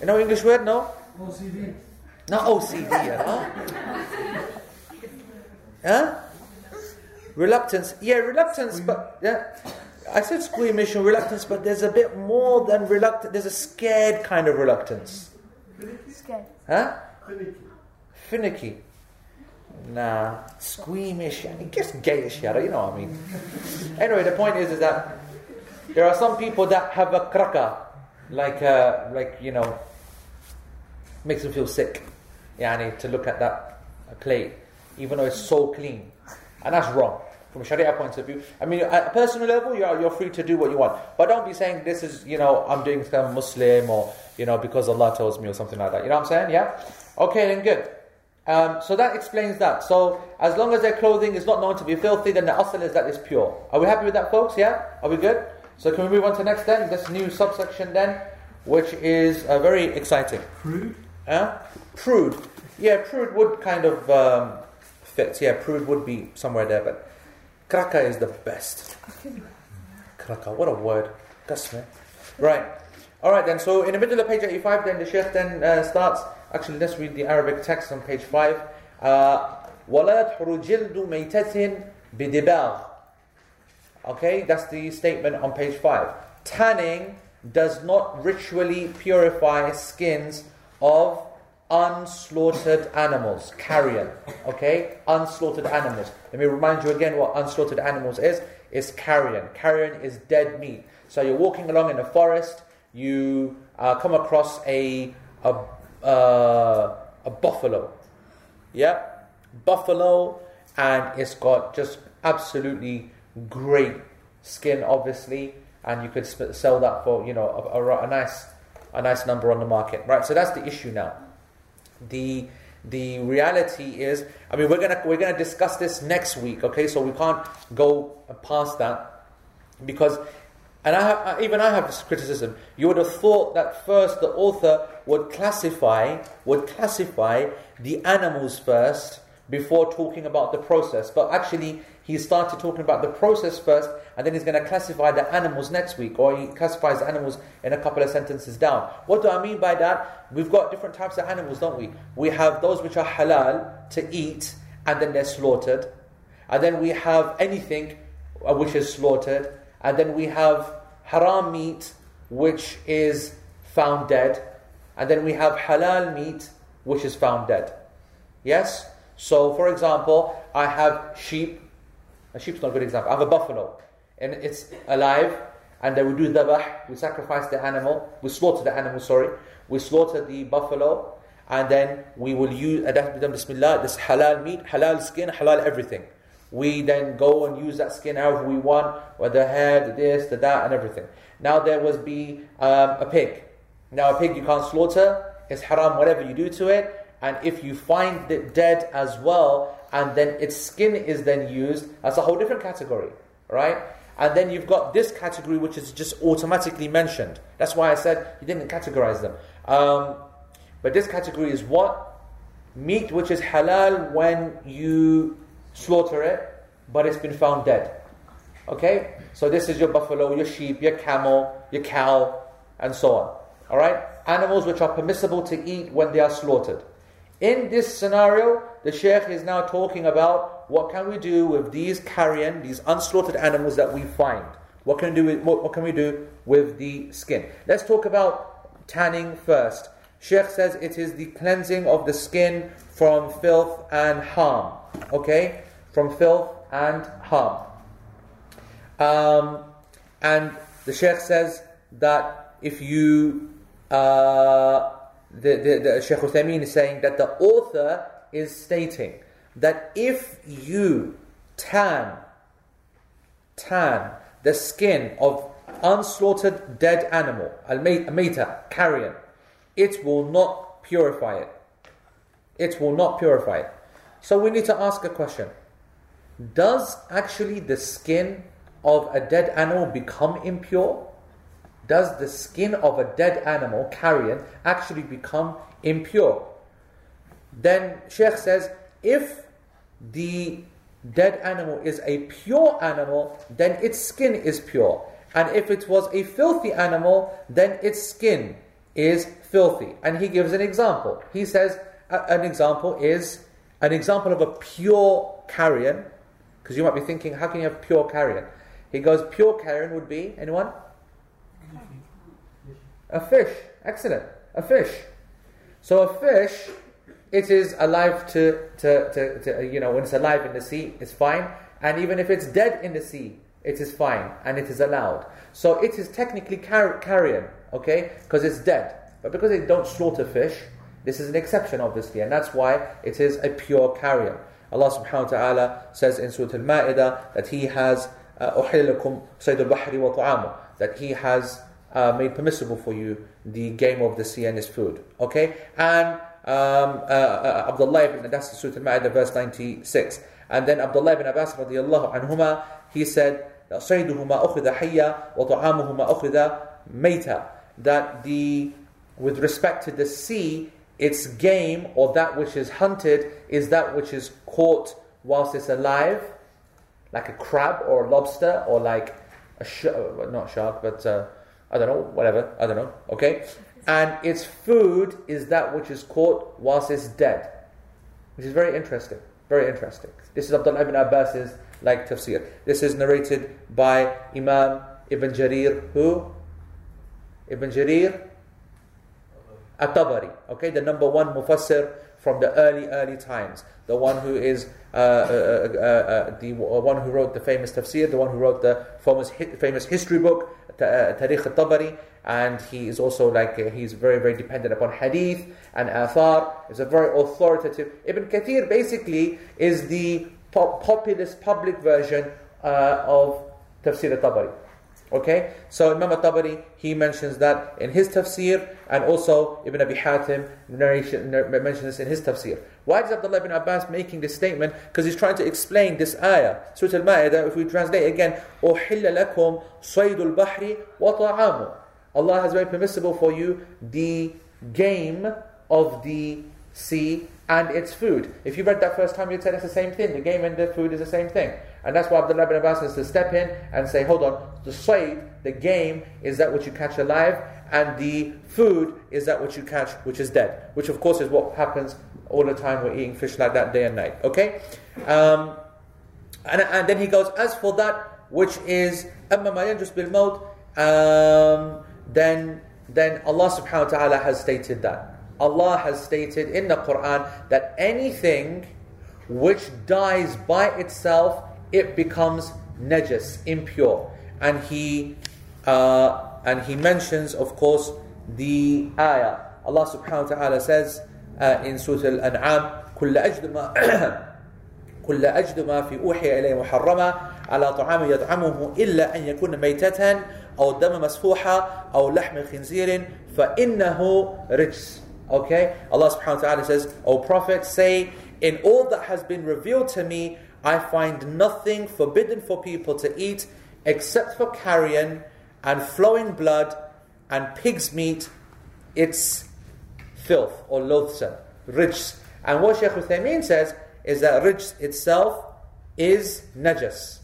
You know English word? No. OCD. Not OCD, huh? Huh? Reluctance. Yeah, reluctance, but yeah. I said squeamish and reluctance, but there's a bit more than reluctant. There's a scared kind of reluctance. Scared. Huh? Finicky. Finicky. Nah, squeamish. I guess gayish, yeah, you know what I mean. Anyway, the point is, is that there are some people that have a kraka, like, uh, like you know, makes them feel sick. Yani, to look at that plate, even though it's so clean, and that's wrong from a Sharia point of view. I mean, at a personal level, you're you're free to do what you want, but don't be saying this is you know I'm doing I'm Muslim or you know because Allah tells me or something like that. You know what I'm saying? Yeah. Okay, then good. Um, so that explains that. So as long as their clothing is not known to be filthy, then the asl is that it's pure. Are we happy with that, folks? Yeah. Are we good? So can we move on to next then? This new subsection then, which is uh, very exciting. Prude? Huh? Prude. Yeah, prude would kind of um, fit. Yeah, prude would be somewhere there, but kraka is the best. Kraka, what a word. That's me. Right. All right then. So in the middle of page 85, then the Sheikh then uh, starts. Actually, let's read the Arabic text on page 5. Uh, وَلَا يَدْحُرُ جِلْدُ مَيْتَةٍ بِدِبَاغٍ Okay, that's the statement on page 5. Tanning does not ritually purify skins of unslaughtered animals. Carrion. Okay? Unslaughtered animals. Let me remind you again what unslaughtered animals is. It's carrion. Carrion is dead meat. So you're walking along in the forest, you uh, come across a, a, uh, a buffalo. Yeah? Buffalo, and it's got just absolutely great skin, obviously, and you could sell that for, you know, a, a, a nice a nice number on the market, right? So that's the issue now. The the reality is, I mean, we're gonna we're gonna discuss this next week, okay? So we can't go past that because, and I have even I have this criticism. You would have thought that first the author would classify would classify the animals first before talking about the process, but actually he started talking about the process first, and then he's going to classify the animals next week, or he classifies animals in a couple of sentences down. What do I mean by that? We've got different types of animals, don't we? We have those which are halal to eat, and then they're slaughtered. And then we have anything uh, which is slaughtered. And then we have haram meat, which is found dead. And then we have halal meat, which is found dead. Yes? So, for example, I have sheep. A sheep's not a good example. I have a buffalo, and it's alive, and then we do dhabah, we sacrifice the animal, we slaughter the animal, sorry. We slaughter the buffalo, and then we will use, and done bismillah, this halal meat, halal skin, halal everything. We then go and use that skin however we want, whether the head, the this, the that, and everything. Now there was be um, a pig. Now a pig you can't slaughter, it's haram whatever you do to it, and if you find it dead as well, and then its skin is then used, that's a whole different category, right? And then you've got this category which is just automatically mentioned. That's why I said you didn't categorize them. Um, but this category is what? Meat which is halal when you slaughter it, but it's been found dead. Okay? So this is your buffalo, your sheep, your camel, your cow, and so on. Alright? Animals which are permissible to eat when they are slaughtered. In this scenario, the Sheikh is now talking about what can we do with these carrion, these unslaughtered animals that we find. What can we do with, what, what can we do with the skin? Let's talk about tanning first. Sheikh says it is the cleansing of the skin from filth and harm. Okay? From filth and harm. Um, and the Sheikh says that if you uh, the, the, the Sheikh Uthaymeen is saying that the author is stating that if you tan, tan the skin of unslaughtered dead animal, al-mayta, carrion, it will not purify it. It will not purify it. So we need to ask a question. Does actually the skin of a dead animal become impure? Does the skin of a dead animal, carrion, actually become impure? Then Sheikh says, if the dead animal is a pure animal, then its skin is pure. And if it was a filthy animal, then its skin is filthy. And he gives an example. He says, an example is an example of a pure carrion, because you might be thinking, how can you have pure carrion? He goes, pure carrion would be, anyone? A fish. Excellent. A fish. So a fish, it is alive to, to, to, to, you know, when it's alive in the sea, it's fine. And even if it's dead in the sea, it is fine and it is allowed. So it is technically car- carrion, okay, because it's dead. But because they don't slaughter fish, this is an exception, obviously, and that's why it is a pure carrion. Allah subhanahu wa ta'ala says in Surah Al Ma'idah that He has. Uh, that he has uh, made permissible for you the game of the sea and its food. Okay? And um, uh, uh, Abdullah ibn Abbas, Surah Al-Ma'idah, verse 96. And then Abdullah ibn Abbas radiallahu anhuma, he said, صيدهما أخذ حيا وطعامهما أخذ ميتا that the with respect to the sea its game or that which is hunted is that which is caught whilst it's alive like a crab or a lobster or like a sh- not shark but uh, I don't know, whatever, I don't know, okay? And its food is that which is caught whilst it's dead. Which is very interesting, very interesting. This is Abdullah ibn Abbas's like tafsir. This is narrated by Imam Ibn Jarir, who? Ibn Jarir At-Tabari, okay, the number one mufassir from the early, early times. The one who is uh, uh, uh, uh the one who wrote the famous tafsir, the one who wrote the famous, famous history book, Tarikh al-Tabari, and he is also like, uh, he's very, very dependent upon hadith and athar. He's a very authoritative. Ibn Kathir basically is the populist public version uh, of Tafsir al-Tabari. Okay, so Imam al-Tabari, he mentions that in his tafsir, and also Ibn Abi Hatim narration, mentions this in his tafsir. Why is Abdullah ibn Abbas making this statement? Because he's trying to explain this ayah. Surah Al-Ma'idah, if we translate again, أُحِلَّ لَكُمْ صَيْدُ الْبَحْرِ وَطَعَامُ Allah has made permissible for you the game of the sea and its food. If you read that first time, you'd say it's the same thing. The game and the food is the same thing. And that's why Abdullah ibn Abbas has to step in and say, hold on, the sayd, the game, is that which you catch alive, and the food is that which you catch which is dead. Which, of course, is what happens all the time. We're eating fish like that day and night. Okay? Um, and, and then he goes, as for that which is أما ما ينجس بالموت um, then then Allah subhanahu wa ta'ala has stated that Allah has stated in the Quran that anything which dies by itself, it becomes najas, impure. And he uh, and he mentions, of course, the ayah. Allah subhanahu wa ta'ala says uh, in Surah Al-An'am, كل أجد ما كل أجد ما في أوحي إليه محرما على طعام يطعمه إلا أن يكون ميتة أو دم مسفوحا أو لحم خنزير فإنه رجس Okay, Allah subhanahu wa ta'ala says, O Prophet, say, in all that has been revealed to me, I find nothing forbidden for people to eat except for carrion and flowing blood and pig's meat. It's filth or loathsome, rijs. And what Shaykh Uthaymeen says is that rijs itself is najas.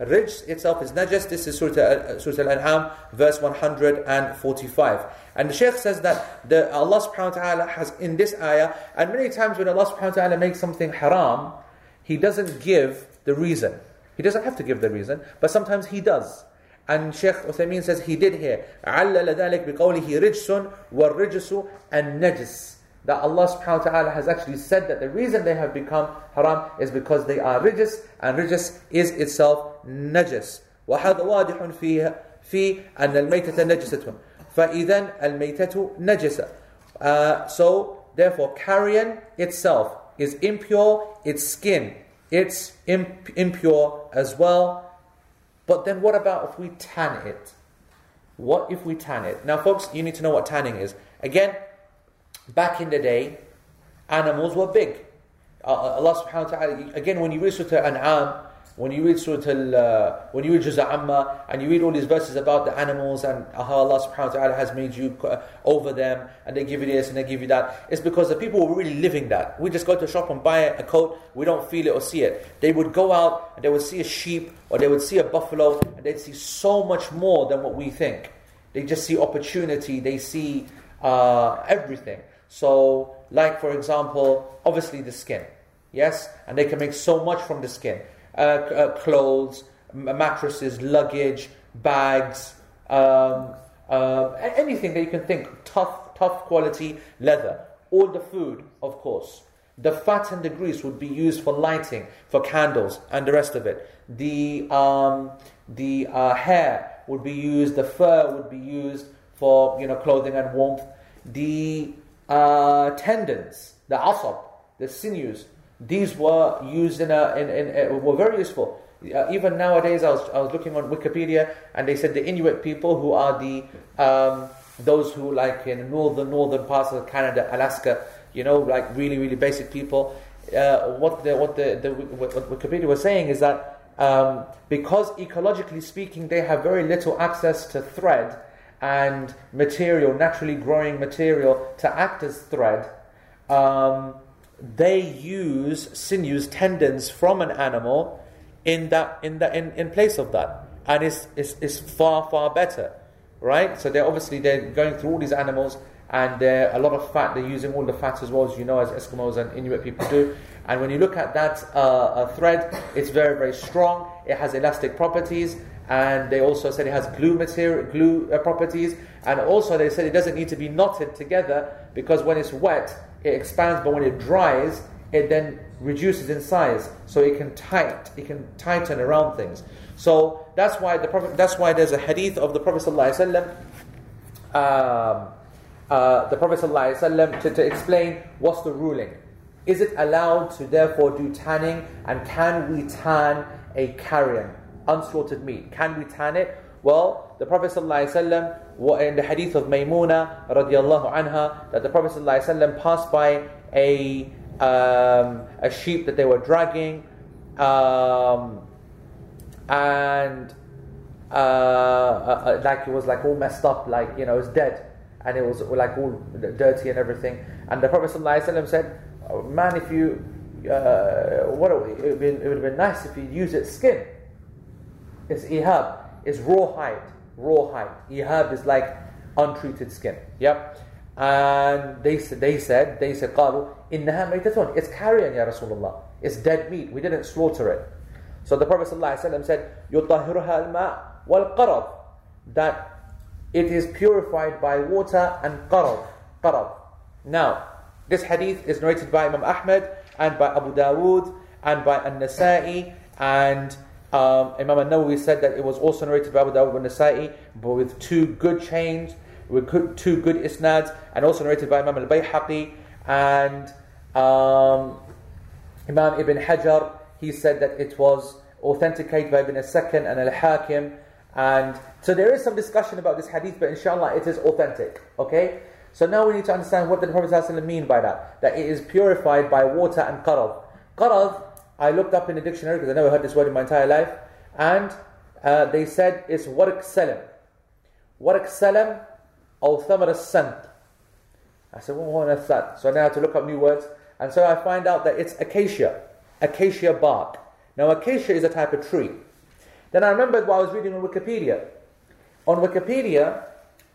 Rijs itself is najas. This is Surah, uh, Al-An'am, verse 145. And the Shaykh says that the, Allah subhanahu wa ta'ala has in this ayah, and many times when Allah subhanahu wa ta'ala makes something haram, He doesn't give the reason. He doesn't have to give the reason, but sometimes He does. And Shaykh Uthaymeen says he did here. عَلَّلَ ذَلِكَ بِقَوْلِهِ رِجْسٌ وَالرِّجْسُ النَّجِسُ That Allah subhanahu wa ta'ala has actually said that the reason they have become haram is because they are rijis, and rijis is itself najis. وهذا واضح في في أن الميتة نجسة فإذا الميتة نجسة uh, So therefore carrion itself is impure, its skin, it's imp- impure as well. But then what about if we tan it? What if we tan it? Now, folks, you need to know what tanning is. Again, back in the day, animals were big. Uh, Allah subhanahu wa ta'ala, again, when you read Surah An'am, when you read Surah Al, uh, when you read Juz' Amma, and you read all these verses about the animals and how Allah subhanahu wa ta'ala has made you uh, over them, and they give you this and they give you that, it's because the people were really living that. We just go to a shop and buy a coat, we don't feel it or see it. They would go out and they would see a sheep or they would see a buffalo, and they'd see so much more than what we think. They just see opportunity, they see uh, everything. So, like for example, obviously the skin, yes, and they can make so much from the skin. Uh, uh, clothes, mattresses, luggage, bags, um, uh, anything that you can think. Tough, tough quality leather. All the food, of course. The fat and the grease would be used for lighting, for candles, and the rest of it. The um, the uh, hair would be used. The fur would be used for you know clothing and warmth. The uh, tendons, the asab, the sinews, these were used in a, in, in, uh, were very useful. Uh, even nowadays, I was, I was looking on Wikipedia, and they said the Inuit people, who are the um, those who like in northern northern parts of Canada, Alaska, you know, like really really basic people. Uh, what the what the, the what Wikipedia was saying is that um, because ecologically speaking, they have very little access to thread and material, naturally growing material, to act as thread. Um, they use sinews, tendons from an animal in that in that in, in place of that, and it's, it's it's far far better, right? So they're obviously they're going through all these animals, and they're a lot of fat. They're using all the fat as well as you know, as Eskimos and Inuit people do. And when you look at that uh, thread, it's very very strong. It has elastic properties, and they also said it has glue material, glue uh, properties, and also they said it doesn't need to be knotted together because when it's wet, it expands, but when it dries, it then reduces in size, so it can tight, it can tighten around things. So that's why the Prophet, that's why there's a hadith of the Prophet sallallahu um, uh, the Prophet ﷺ to, to explain what's the ruling. Is it allowed to therefore do tanning, and can we tan a carrion, unslaughtered meat? Can we tan it? Well, the Prophet ﷺ, in the hadith of Maymuna radiallahu anha, that the Prophet ﷺ passed by a, um, a sheep that they were dragging, um, and uh, uh, uh, like it was like all messed up, like you know, it was dead, and it was like all dirty and everything. And the Prophet ﷺ said, oh, "Man, if you, uh, what it would, have been, it would have been nice if you use its skin. It's ihab, it's raw rawhide. Ihab is like untreated skin. Yep. And they said, they said, they said, قالوا إنها ميتة. It's carrion, Ya Rasulullah. It's dead meat. We didn't slaughter it. So the Prophet ﷺ said, يطهرها الماء والقرض. That it is purified by water and qarad. qarad. Now, this hadith is narrated by Imam Ahmed and by Abu Dawood and by An-Nasa'i and um, Imam An-Nawawi said that it was also narrated by Abu Dawud and Nasa'i, but with two good chains, with two good isnads, and also narrated by Imam Al-Bayhaqi and um, Imam Ibn Hajar. He said that it was authenticated by Ibn Sakan and Al-Hakim, and so there is some discussion about this hadith, but inshallah it is authentic. Okay. So now we need to understand what the Prophet ﷺ mean by that? That it is purified by water and qarad. Qarad I looked up in the dictionary because I never heard this word in my entire life, and uh, they said it's warq salam. Warq salam or thamar. I said, well, what is that? So now I have to look up new words, and so I find out that it's acacia, acacia bark. Now, acacia is a type of tree. Then I remembered what I was reading on Wikipedia. On Wikipedia,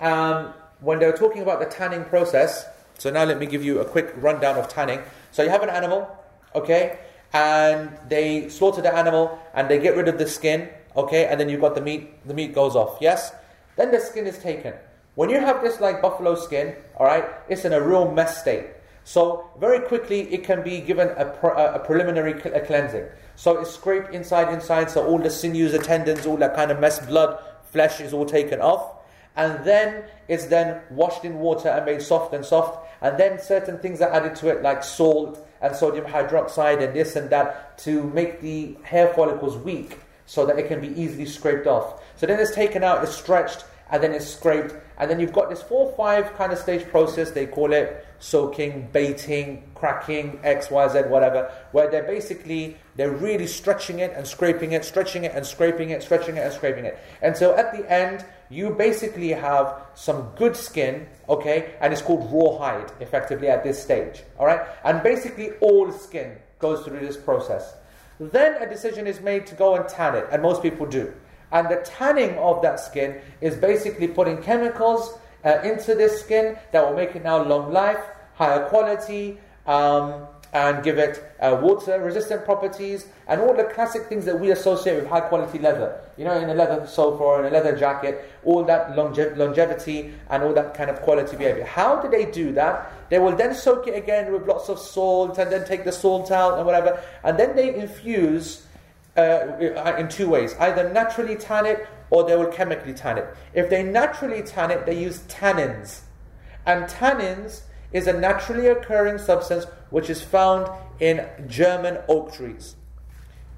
um, when they were talking about the tanning process, so now let me give you a quick rundown of tanning. So you have an animal, okay? And they slaughter the animal and they get rid of the skin, okay, and then you've got the meat, the meat goes off, yes? Then the skin is taken. When you have this like buffalo skin, all right, it's in a real mess state. So very quickly it can be given a, a preliminary cl- a cleansing. So it's scraped inside, inside, so all the sinews, the tendons, all that kind of mess, blood, flesh is all taken off. And then it's then washed in water and made soft and soft. And then certain things are added to it like salt, and sodium hydroxide and this and that to make the hair follicles weak so that it can be easily scraped off. So then it's taken out, it's stretched, and then it's scraped, and then you've got this four five kind of stage process. They call it soaking, baiting, cracking, X, Y, Z, whatever, where they're basically they're really stretching it and scraping it, stretching it and scraping it, stretching it and scraping it. And so at the end, you basically have some good skin, okay, and it's called rawhide effectively at this stage, all right? And basically all skin goes through this process. Then a decision is made to go and tan it, and most people do. And the tanning of that skin is basically putting chemicals uh, into this skin that will make it now long life, higher quality, um, and give it uh, water resistant properties and all the classic things that we associate with high quality leather. You know, in a leather sofa in a leather jacket, all that longe- longevity and all that kind of quality behavior. How do they do that? They will then soak it again with lots of salt and then take the salt out and whatever, and then they infuse uh, in two ways either naturally tan it or they will chemically tan it. If they naturally tan it, they use tannins. And tannins is a naturally occurring substance which is found in German oak trees.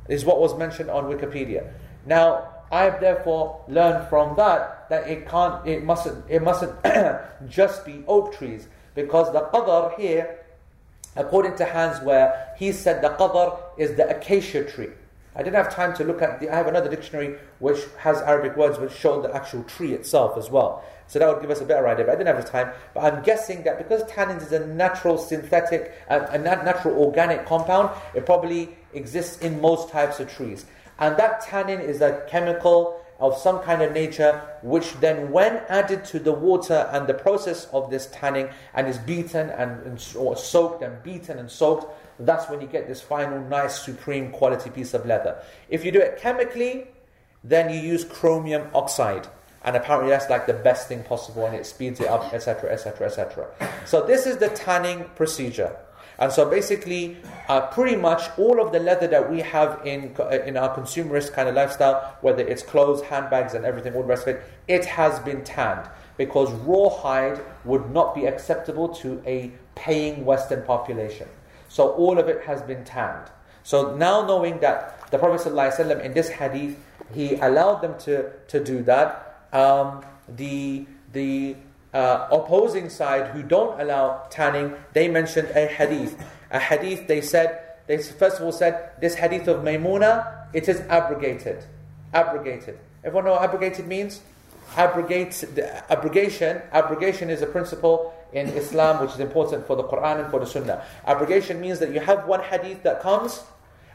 Is what was mentioned on Wikipedia. Now, I have therefore learned from that that it can't, it mustn't, it mustn't just be oak trees because the qadar here, according to Hans Wehr, he said the qadar is the acacia tree. I didn't have time to look at the. I have another dictionary which has Arabic words which show the actual tree itself as well. So that would give us a better idea. But I didn't have the time. But I'm guessing that because tannins is a natural synthetic, uh, a natural organic compound, it probably exists in most types of trees. And that tannin is a chemical of some kind of nature, which then, when added to the water and the process of this tanning, and is beaten and, and or soaked and beaten and soaked, that's when you get this final, nice, supreme quality piece of leather. If you do it chemically, then you use chromium oxide and apparently that's like the best thing possible and it speeds it up etc etc etc so this is the tanning procedure. And so basically uh, pretty much all of the leather that we have in, uh, in our consumerist kind of lifestyle whether it's clothes handbags and everything all the rest of it it has been tanned. Because rawhide would not be acceptable to a paying western population. So all of it has been tanned. So now knowing that the prophet ﷺ in this hadith he allowed them to, to do that um, the the uh, opposing side who don't allow tanning, they mentioned a hadith. A hadith, they said, they first of all said, this hadith of Maymuna, it is abrogated. Abrogated. Everyone know what abrogated means? Abrogate, abrogation, abrogation is a principle in Islam which is important for the Quran and for the Sunnah. Abrogation means that you have one hadith that comes,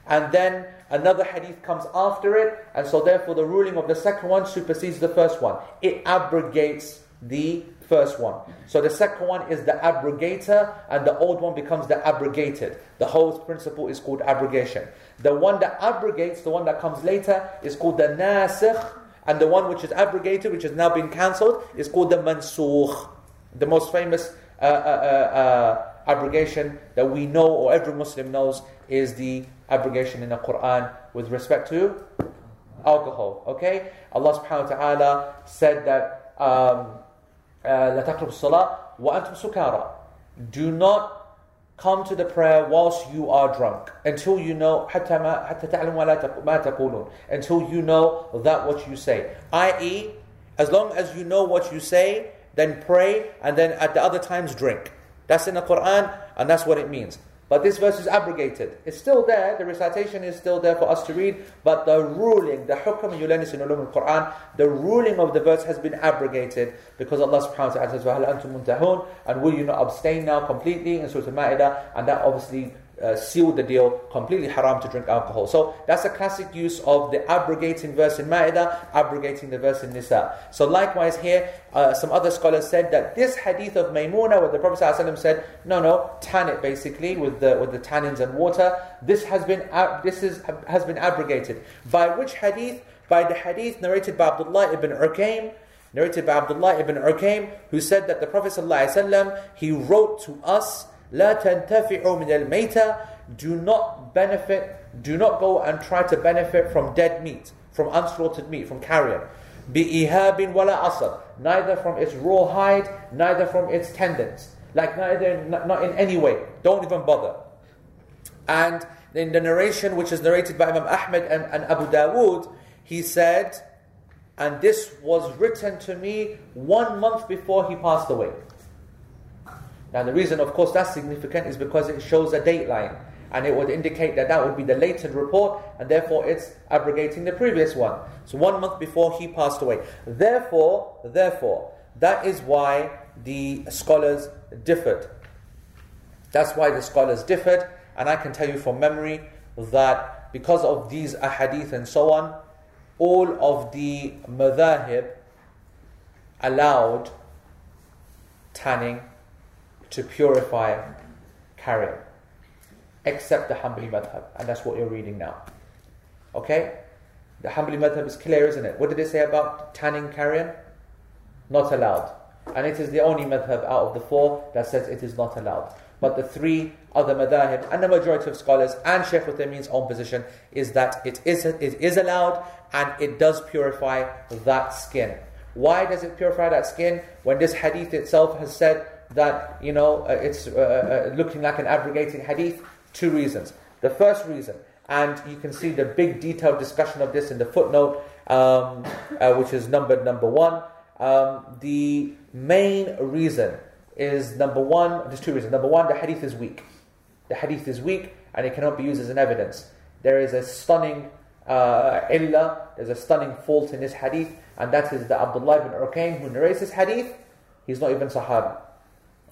and then another hadith comes after it, and so therefore the ruling of the second one supersedes the first one. It abrogates the first one. So the second one is the abrogator, and the old one becomes the abrogated. The whole principle is called abrogation. The one that abrogates, the one that comes later, is called the nasikh, and the one which is abrogated, which has now been cancelled, is called the mansukh. The most famous uh, uh, uh, uh, abrogation that we know or every Muslim knows is the abrogation in the Quran with respect to alcohol. Okay? Allah subhanahu wa ta'ala said that um, uh, لا تقربوا الصلاة وأنتم سكارى. Do not come to the prayer whilst you are drunk until you know حتى ما حتى تعلموا لا تق- ما تقولون until you know that what you say i.e. as long as you know what you say then pray and then at the other times drink that's in the Quran and that's what it means but this verse is abrogated it's still there the recitation is still there for us to read but the ruling the hukm yulenis in ulum al-Quran the ruling of the verse has been abrogated because Allah subhanahu wa ta'ala says وَهَلْ أَنْتُمْ مُنْتَهُونَ and will you not abstain now completely in Surah Al-Ma'idah and that obviously uh, sealed the deal, completely haram to drink alcohol. So that's a classic use of the abrogating verse in Ma'idah, abrogating the verse in Nisa. So likewise here, uh, some other scholars said that this hadith of Maymuna, where the Prophet ﷺ said, no, no, tan it basically with the with the tannins and water. This has been this is has been abrogated by which hadith? By the hadith narrated by Abdullah ibn Ukaym, narrated by Abdullah ibn Ukaym, who said that the Prophet ﷺ, he wrote to us, لا تنتفعوا من الميتة, do not benefit, do not go and try to benefit from dead meat, from unslaughtered meat, from carrion. بإيهاب ولا عصب, neither from its raw hide, neither from its tendons. Like neither, not not in any way. Don't even bother. And in the narration, which is narrated by Imam Ahmed and, and Abu Dawood, he said, and this was written to me one month before he passed away. Now, the reason, of course, that's significant is because it shows a date line. And it would indicate that that would be the latent report, and therefore it's abrogating the previous one. So, one month before he passed away. Therefore, therefore, that is why the scholars differed. That's why the scholars differed, and I can tell you from memory that because of these ahadith and so on, all of the madhahib allowed tanning to purify carrion, except the Hanbali madhab, and that's what you're reading now. Okay? The Hanbali madhab is clear, isn't it? What did it say about tanning carrion? Not allowed. And it is the only madhab out of the four that says it is not allowed. But the three other madhahib and the majority of scholars and Shaykh Uthaymeen's own position is that it is, it is allowed and it does purify that skin. Why does it purify that skin when this hadith itself has said that you know uh, it's uh, uh, looking like an abrogated hadith? Two reasons. The first reason, and you can see the big detailed discussion of this in the footnote, um, which is numbered number one. Um, the main reason is number one. There's two reasons. Number one, the hadith is weak. The hadith is weak and it cannot be used as an evidence. There is a stunning uh, there's a stunning fault in this hadith, and that is that Abdullah ibn Ukaym, who narrates this hadith, he's not even Sahabi.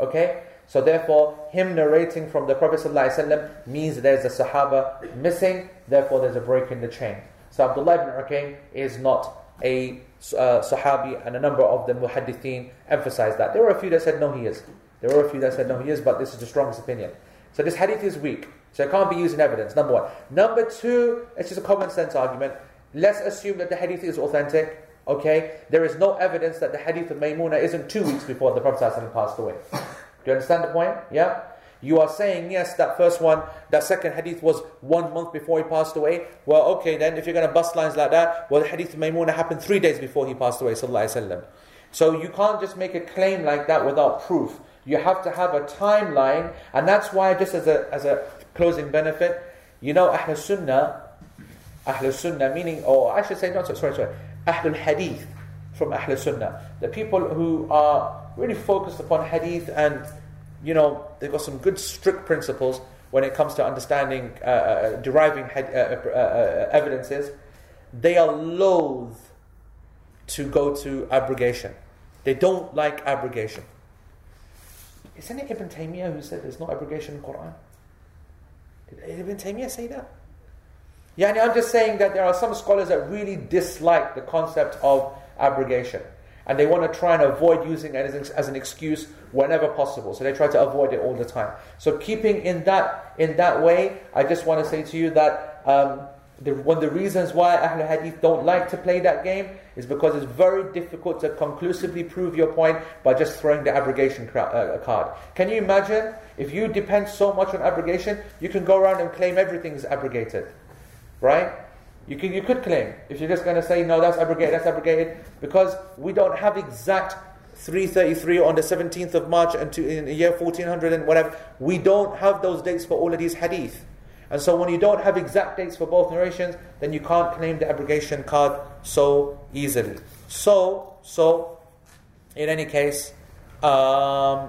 Okay? So therefore, him narrating from the Prophet ﷺ means there's a Sahaba missing, therefore there's a break in the chain. So Abdullah ibn Ukaym is not a uh, Sahabi, and a number of the Muhaddithin emphasize that. There were a few that said no, he is. There were a few that said no, he is, but this is the strongest opinion. So this hadith is weak. So it can't be used in evidence, number one. Number two, it's just a common sense argument. Let's assume that the hadith is authentic. Okay? There is no evidence that the hadith of Maymuna isn't two weeks before the Prophet passed away. Do you understand the point? Yeah? You are saying, yes, that first one, that second hadith was one month before he passed away. Well, okay, then if you're going to bust lines like that, well, the hadith of Maymuna happened three days before he passed away, sallallahu. So you can't just make a claim like that without proof. You have to have a timeline, and that's why, just as a, as a closing benefit, you know, Ahl Sunnah, Ahl Sunnah meaning, or I should say, not so, sorry, sorry, Ahlul Hadith from Ahl Sunnah. The people who are really focused upon Hadith and, you know, they've got some good strict principles when it comes to understanding, uh, uh, deriving had, uh, uh, uh, evidences. They are loath to go to abrogation. They don't like abrogation. Isn't it Ibn Taymiyyah who said there's no abrogation in Quran? Did Ibn Taymiyyah say that? Yeah, I'm just saying that there are some scholars that really dislike the concept of abrogation. And they want to try and avoid using it as, as an excuse whenever possible. So they try to avoid it all the time. So keeping in that in that way, I just want to say to you that um, the, one of the reasons why Ahlul Hadith don't like to play that game is because it's very difficult to conclusively prove your point by just throwing the abrogation uh, card. Can you imagine if you depend so much on abrogation, you can go around and claim everything is abrogated, right? You can you could claim if you're just going to say no, that's abrogated, that's abrogated, because we don't have exact 333 on the 17th of March and to, in the year 1400 and whatever. We don't have those dates for all of these hadith. And so when you don't have exact dates for both narrations, then you can't claim the abrogation card so easily. So, so, in any case, um,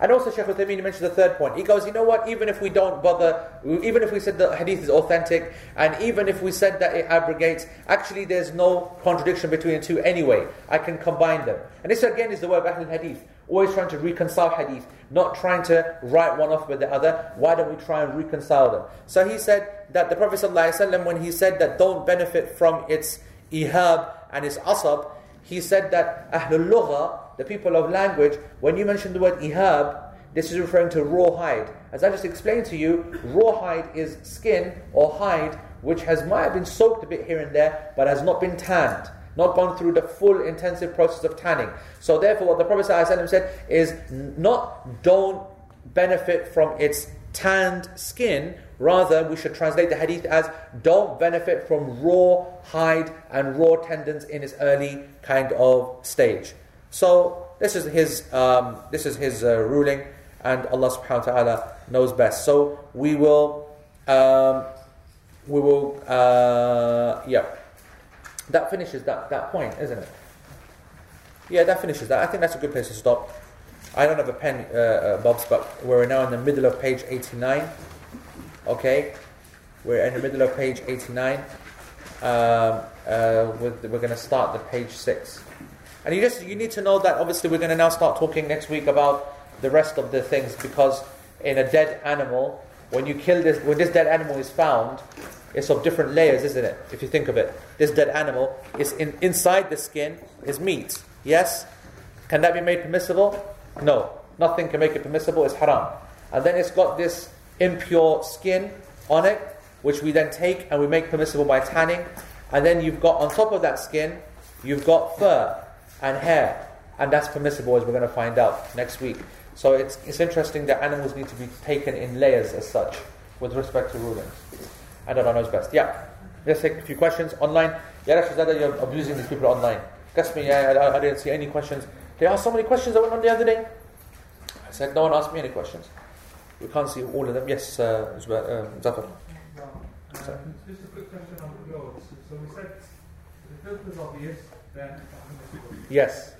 And also, Shaykh Uthaymeen mentioned the third point. He goes, you know what? Even if we don't bother, even if we said the hadith is authentic, and even if we said that it abrogates, actually there's no contradiction between the two anyway. I can combine them. And this again is the way of Ahlul Hadith. Always trying to reconcile hadith, not trying to write one off with the other. Why don't we try and reconcile them? So he said that the Prophet ﷺ, when he said that don't benefit from its ihab and its asab, he said that Ahlul Lugha, the people of language, when you mention the word ihab, this is referring to rawhide. As I just explained to you, rawhide is skin or hide which has might have been soaked a bit here and there, but has not been tanned, not gone through the full intensive process of tanning. So therefore, what the Prophet ﷺ said is not don't benefit from its tanned skin. Rather, we should translate the hadith as don't benefit from raw hide and raw tendons in its early kind of stage. So this is his um, this is his uh, ruling, and Allah Subhanahu wa Taala knows best. So we will um, we will uh, yeah. That finishes that that point, isn't it? Yeah, that finishes that. I think that's a good place to stop. I don't have a pen, uh, uh, Bob's, but we're now in the middle of page 89. Okay, we're in the middle of page 89. Um, uh, we're going to start the page six. And you just you need to know that obviously we're going to now start talking next week about the rest of the things because in a dead animal, when you kill this, when this dead animal is found, it's of different layers, isn't it? If you think of it, this dead animal is in, inside the skin is meat. Yes, can that be made permissible? No, nothing can make it permissible. It's haram. And then it's got this impure skin on it, which we then take and we make permissible by tanning. And then you've got on top of that skin, you've got fur and hair, and that's permissible as we're going to find out next week. So it's, it's interesting that animals need to be taken in layers as such with respect to rulings. I don't know who's best. Yeah, let's take a few questions online. Yeah, Rashizada, you're abusing these people online. Guess me, yeah, I, I didn't see any questions. They asked so many questions that went on the other day. I said, no one asked me any questions. We can't see all of them. Yes, uh, uh, Zafar. Uh, just a quick question on the clothes. So we said the filth is obvious, Yes.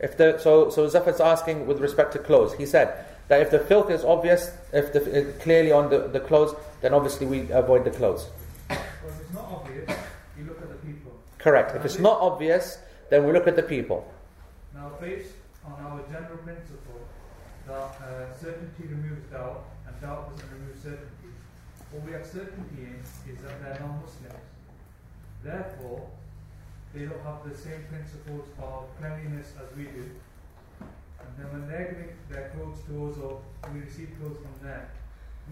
If the so so Zafar's asking with respect to clothes. He said that if the filth is obvious, if the clearly on the, the clothes, then obviously we avoid the clothes. But if it's not obvious, you look at the people. Correct. If it's not obvious, then we look at the people. Now, based on our general principle that uh, certainty removes doubt and doubt doesn't remove certainty, what we have certainty in is that they're non-Muslims. Therefore, they don't have the same principles of cleanliness as we do. And then when they're giving their clothes to us or we receive clothes from them,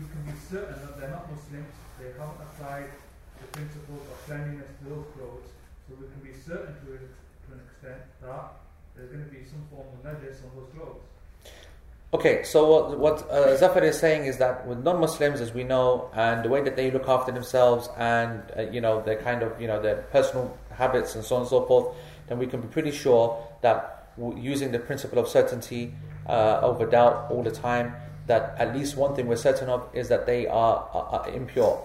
we can be certain that they're not Muslims, they haven't applied the principles of cleanliness to those clothes, so we can be certain to, to an extent that there's going to be some form of najis on those clothes. Okay, so what, what uh, Zafar is saying is that with non-Muslims, as we know, and the way that they look after themselves, and uh, you know their kind of you know their personal habits and so on and so forth, then we can be pretty sure that using the principle of certainty uh, over doubt all the time, that at least one thing we're certain of is that they are, are, are impure.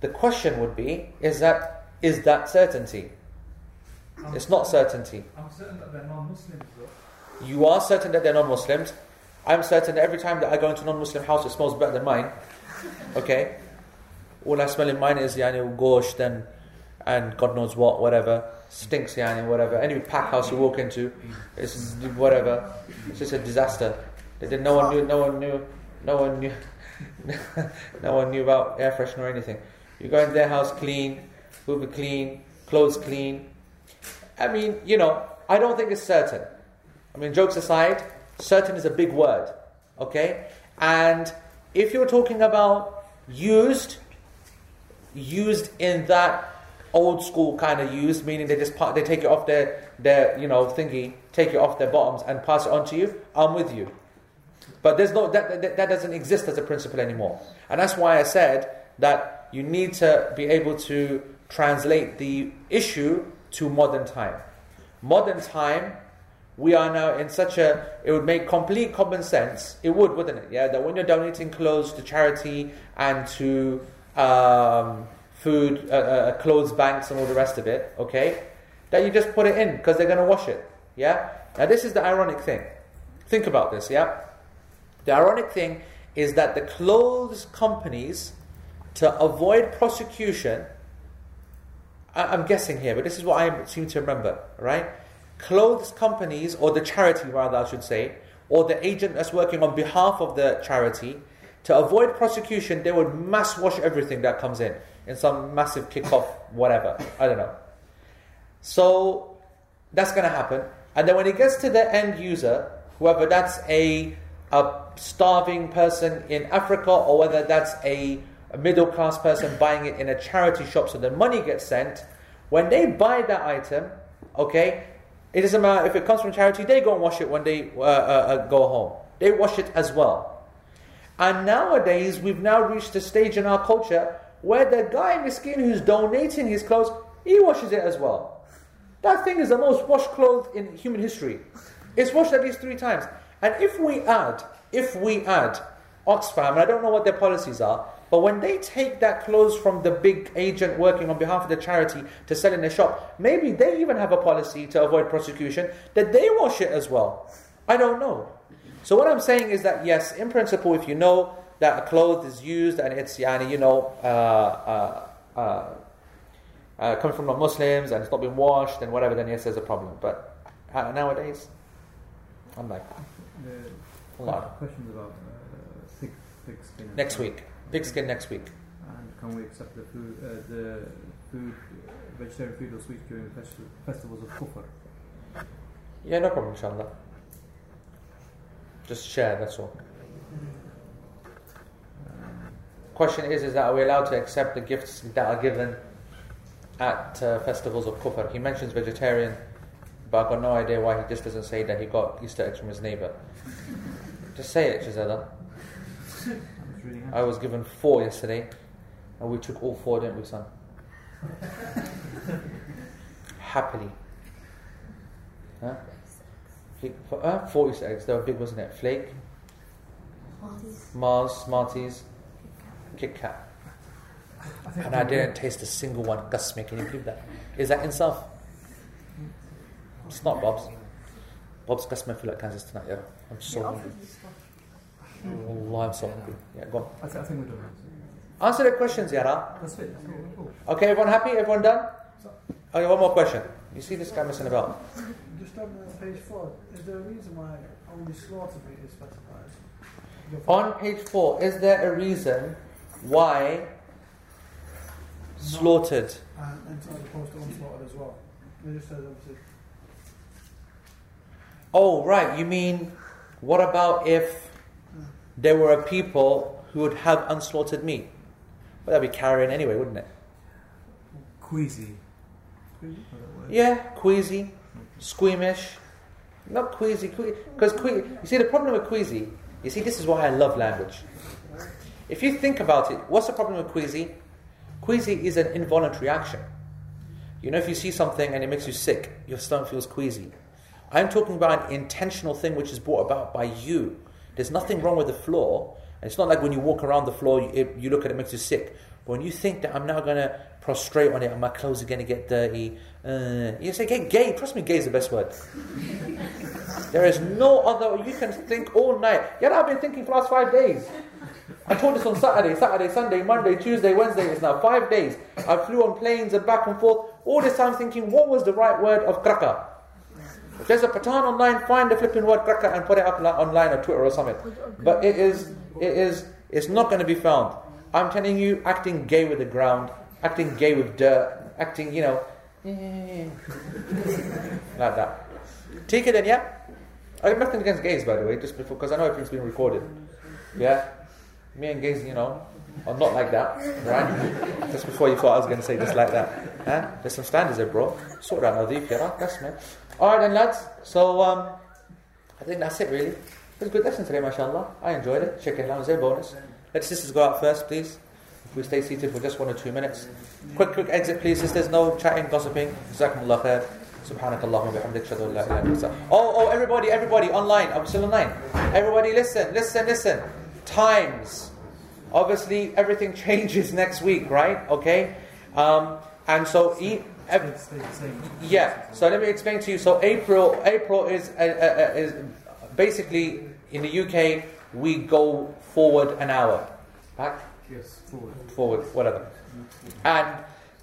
The question would be: Is that is that certainty? I'm It's not certainty. I'm certain that they're non-Muslims though. You are certain that they're non-Muslims. I'm certain that every time that I go into a non-Muslim house, it smells better than mine. Okay? All I smell in mine is yani gosh, and, and God knows what, whatever. Stinks yani, whatever. Any pack house you walk into, it's whatever. It's just a disaster. No one knew, no one knew, no one knew, no one knew about air freshener or anything. You go in their house clean, Hoover clean, clothes clean. I mean, you know, I don't think it's certain. I mean, jokes aside, Certain is a big word, okay? And if you're talking about used, used in that old school kind of use, meaning they just they take it off their their you know thingy, take it off their bottoms and pass it on to you. I'm with you, but there's no that, that that doesn't exist as a principle anymore, and that's why I said that you need to be able to translate the issue to modern time. Modern time, we are now in such a, it would make complete common sense, it would, wouldn't it? Yeah, that when you're donating clothes to charity and to um, food, uh, uh, clothes banks and all the rest of it, okay, that you just put it in because they're going to wash it. Yeah? Now, this is the ironic thing. Think about this, yeah? The ironic thing is that the clothes companies, to avoid prosecution, I- I'm guessing here, but this is what I seem to remember, right? Clothes companies, or the charity rather, I should say, or the agent that's working on behalf of the charity, to avoid prosecution, they would mass wash everything that comes in in some massive kick-off, whatever. I don't know. So that's going to happen, and then when it gets to the end user, whether that's a a starving person in Africa, or whether that's a a middle class person buying it in a charity shop so the money gets sent, when they buy that item, okay, it doesn't matter if it comes from charity, they go and wash it when they uh, uh, uh, go home. They wash it as well. And nowadays, we've now reached a stage in our culture where the guy miskin who's donating his clothes, he washes it as well. That thing is the most washed clothes in human history. It's washed at least three times. And if we add, if we add Oxfam, and I don't know what their policies are, but when they take that clothes from the big agent working on behalf of the charity to sell in their shop, maybe they even have a policy to avoid prosecution that they wash it as well. I don't know. So what I'm saying is that yes, in principle, if you know that a cloth is used and it's yani, you know, uh, uh, uh, uh, coming from non-Muslims and it's not been washed and whatever, then yes, there's a problem. But uh, nowadays, I'm like, The lot. questions about uh, thick, thick skin. Next week, big skin next week. And can we accept the food, uh, the food, uh, vegetarian food or sweets during festi- festivals of kufr? Yeah, no problem, inshallah. Just share, that's all. Question is, is that are we allowed to accept the gifts that are given at uh, festivals of kufr? He mentions vegetarian, but I've got no idea why he just doesn't say that he got Easter eggs from his neighbour. Just say it, Gisela. I'm just reading out. I was given four yesterday, and we took all four, didn't we, son? Happily. Huh? Flake- uh, four Easter eggs. They were big, wasn't it? Flake, Mars, Smarties, Kit Kat. And I didn't taste a single one. Gus me, can you believe that? Is that insaf? It's not Bob's. Bob's Gus me feel like Kansas tonight, yeah. I'm so hungry. Allah, oh, I'm so hungry. Yeah, go on. I, think we're done. Answer the questions, Yara. That's it. That's all. Cool. Okay, everyone happy? Everyone done? Okay, one more question. You see this guy messing about? Just on page four, is there a reason why only slaughter meat is specified? On page four, is there a reason why slaughtered? Uh, and, and as opposed to unslaughtered as well. It just says obviously. Oh, right. You mean, what about if there were a people who would have unslaughtered meat? Well, that'd be carrion anyway, wouldn't it? Queasy. Yeah, queasy, squeamish. Not queasy, because que- you see the problem with queasy. You see, this is why I love language. If you think about it, what's the problem with queasy? Queasy is an involuntary action. You know, if you see something and it makes you sick, your stomach feels queasy. I'm talking about an intentional thing which is brought about by you. There's nothing wrong with the floor. And it's not like when you walk around the floor, you, it, you look at it, it makes you sick. But when you think that I'm now going to prostrate on it and my clothes are going to get dirty, uh, you say, get gay. Trust me, gay is the best word. there is no other, you can think all night. Yeah, I've been thinking for the last five days. I told this on Saturday, Saturday, Sunday, Monday, Tuesday, Wednesday. It's now five days. I flew on planes and back and forth. All this time thinking, what was the right word of kraka? If there's a Patan online, find the flipping word kraka and put it up online or Twitter or something. But it is, it is, it's not going to be found. I'm telling you, acting gay with the ground, acting gay with dirt, acting, you know, like that. Take it then, yeah? I have nothing against gays, by the way, just because I know everything's been recorded. Yeah? Me and Gays, you know, are not like that, right? Just before you thought I was going to say just like that. huh? There's some standards there, bro. Sort out Nadif that's man. All right, then, lads. So, um, I think that's it, really. It was a good lesson today, mashallah. I enjoyed it. Chicken lounge, a bonus. Let sisters go out first, please. If we stay seated for just one or two minutes. Quick, quick exit, please, sisters. No chatting, gossiping. Jazakumullah khair. Subhanakallahumma Oh, oh, everybody, everybody online. I'm still online. Everybody, listen, listen, listen. Times. Obviously, everything changes next week, right? Okay. Um, and so, e- ev- Stay the same. yeah. So let me explain to you. So April, April is uh, uh, uh, is basically in the UK we go forward an hour, back, Yes, forward. forward, whatever, and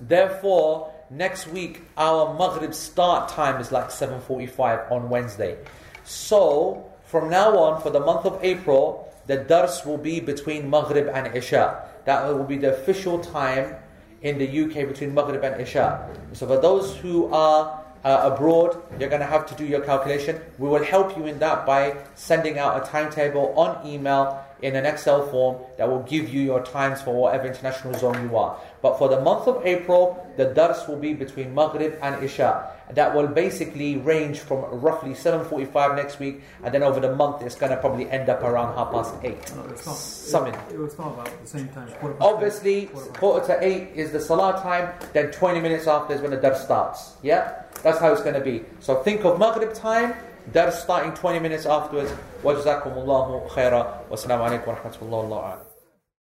therefore next week our Maghrib start time is like seven forty-five on Wednesday. So from now on, for the month of April, the dars will be between Maghrib and Isha. That will be the official time in the UK between Maghrib and Isha. So for those who are uh, abroad, you're going to have to do your calculation. We will help you in that by sending out a timetable on email in an Excel form that will give you your times for whatever international zone you are. But for the month of April, the dars will be between Maghrib and Isha. That will basically range from roughly 7.45 next week, and then over the month it's going to probably end up around half past 8. No, it's not. Something. It, it will start about the same time. Obviously, eight, quarter quarter to 8 is the salah time, then 20 minutes after is when the dars starts. Yeah? That's how it's going to be. So think of Maghrib time, Dars starting 20 minutes afterwards. Wa jazakumullahu khaira. Wassalamu alaikum wa rahmatullahi wa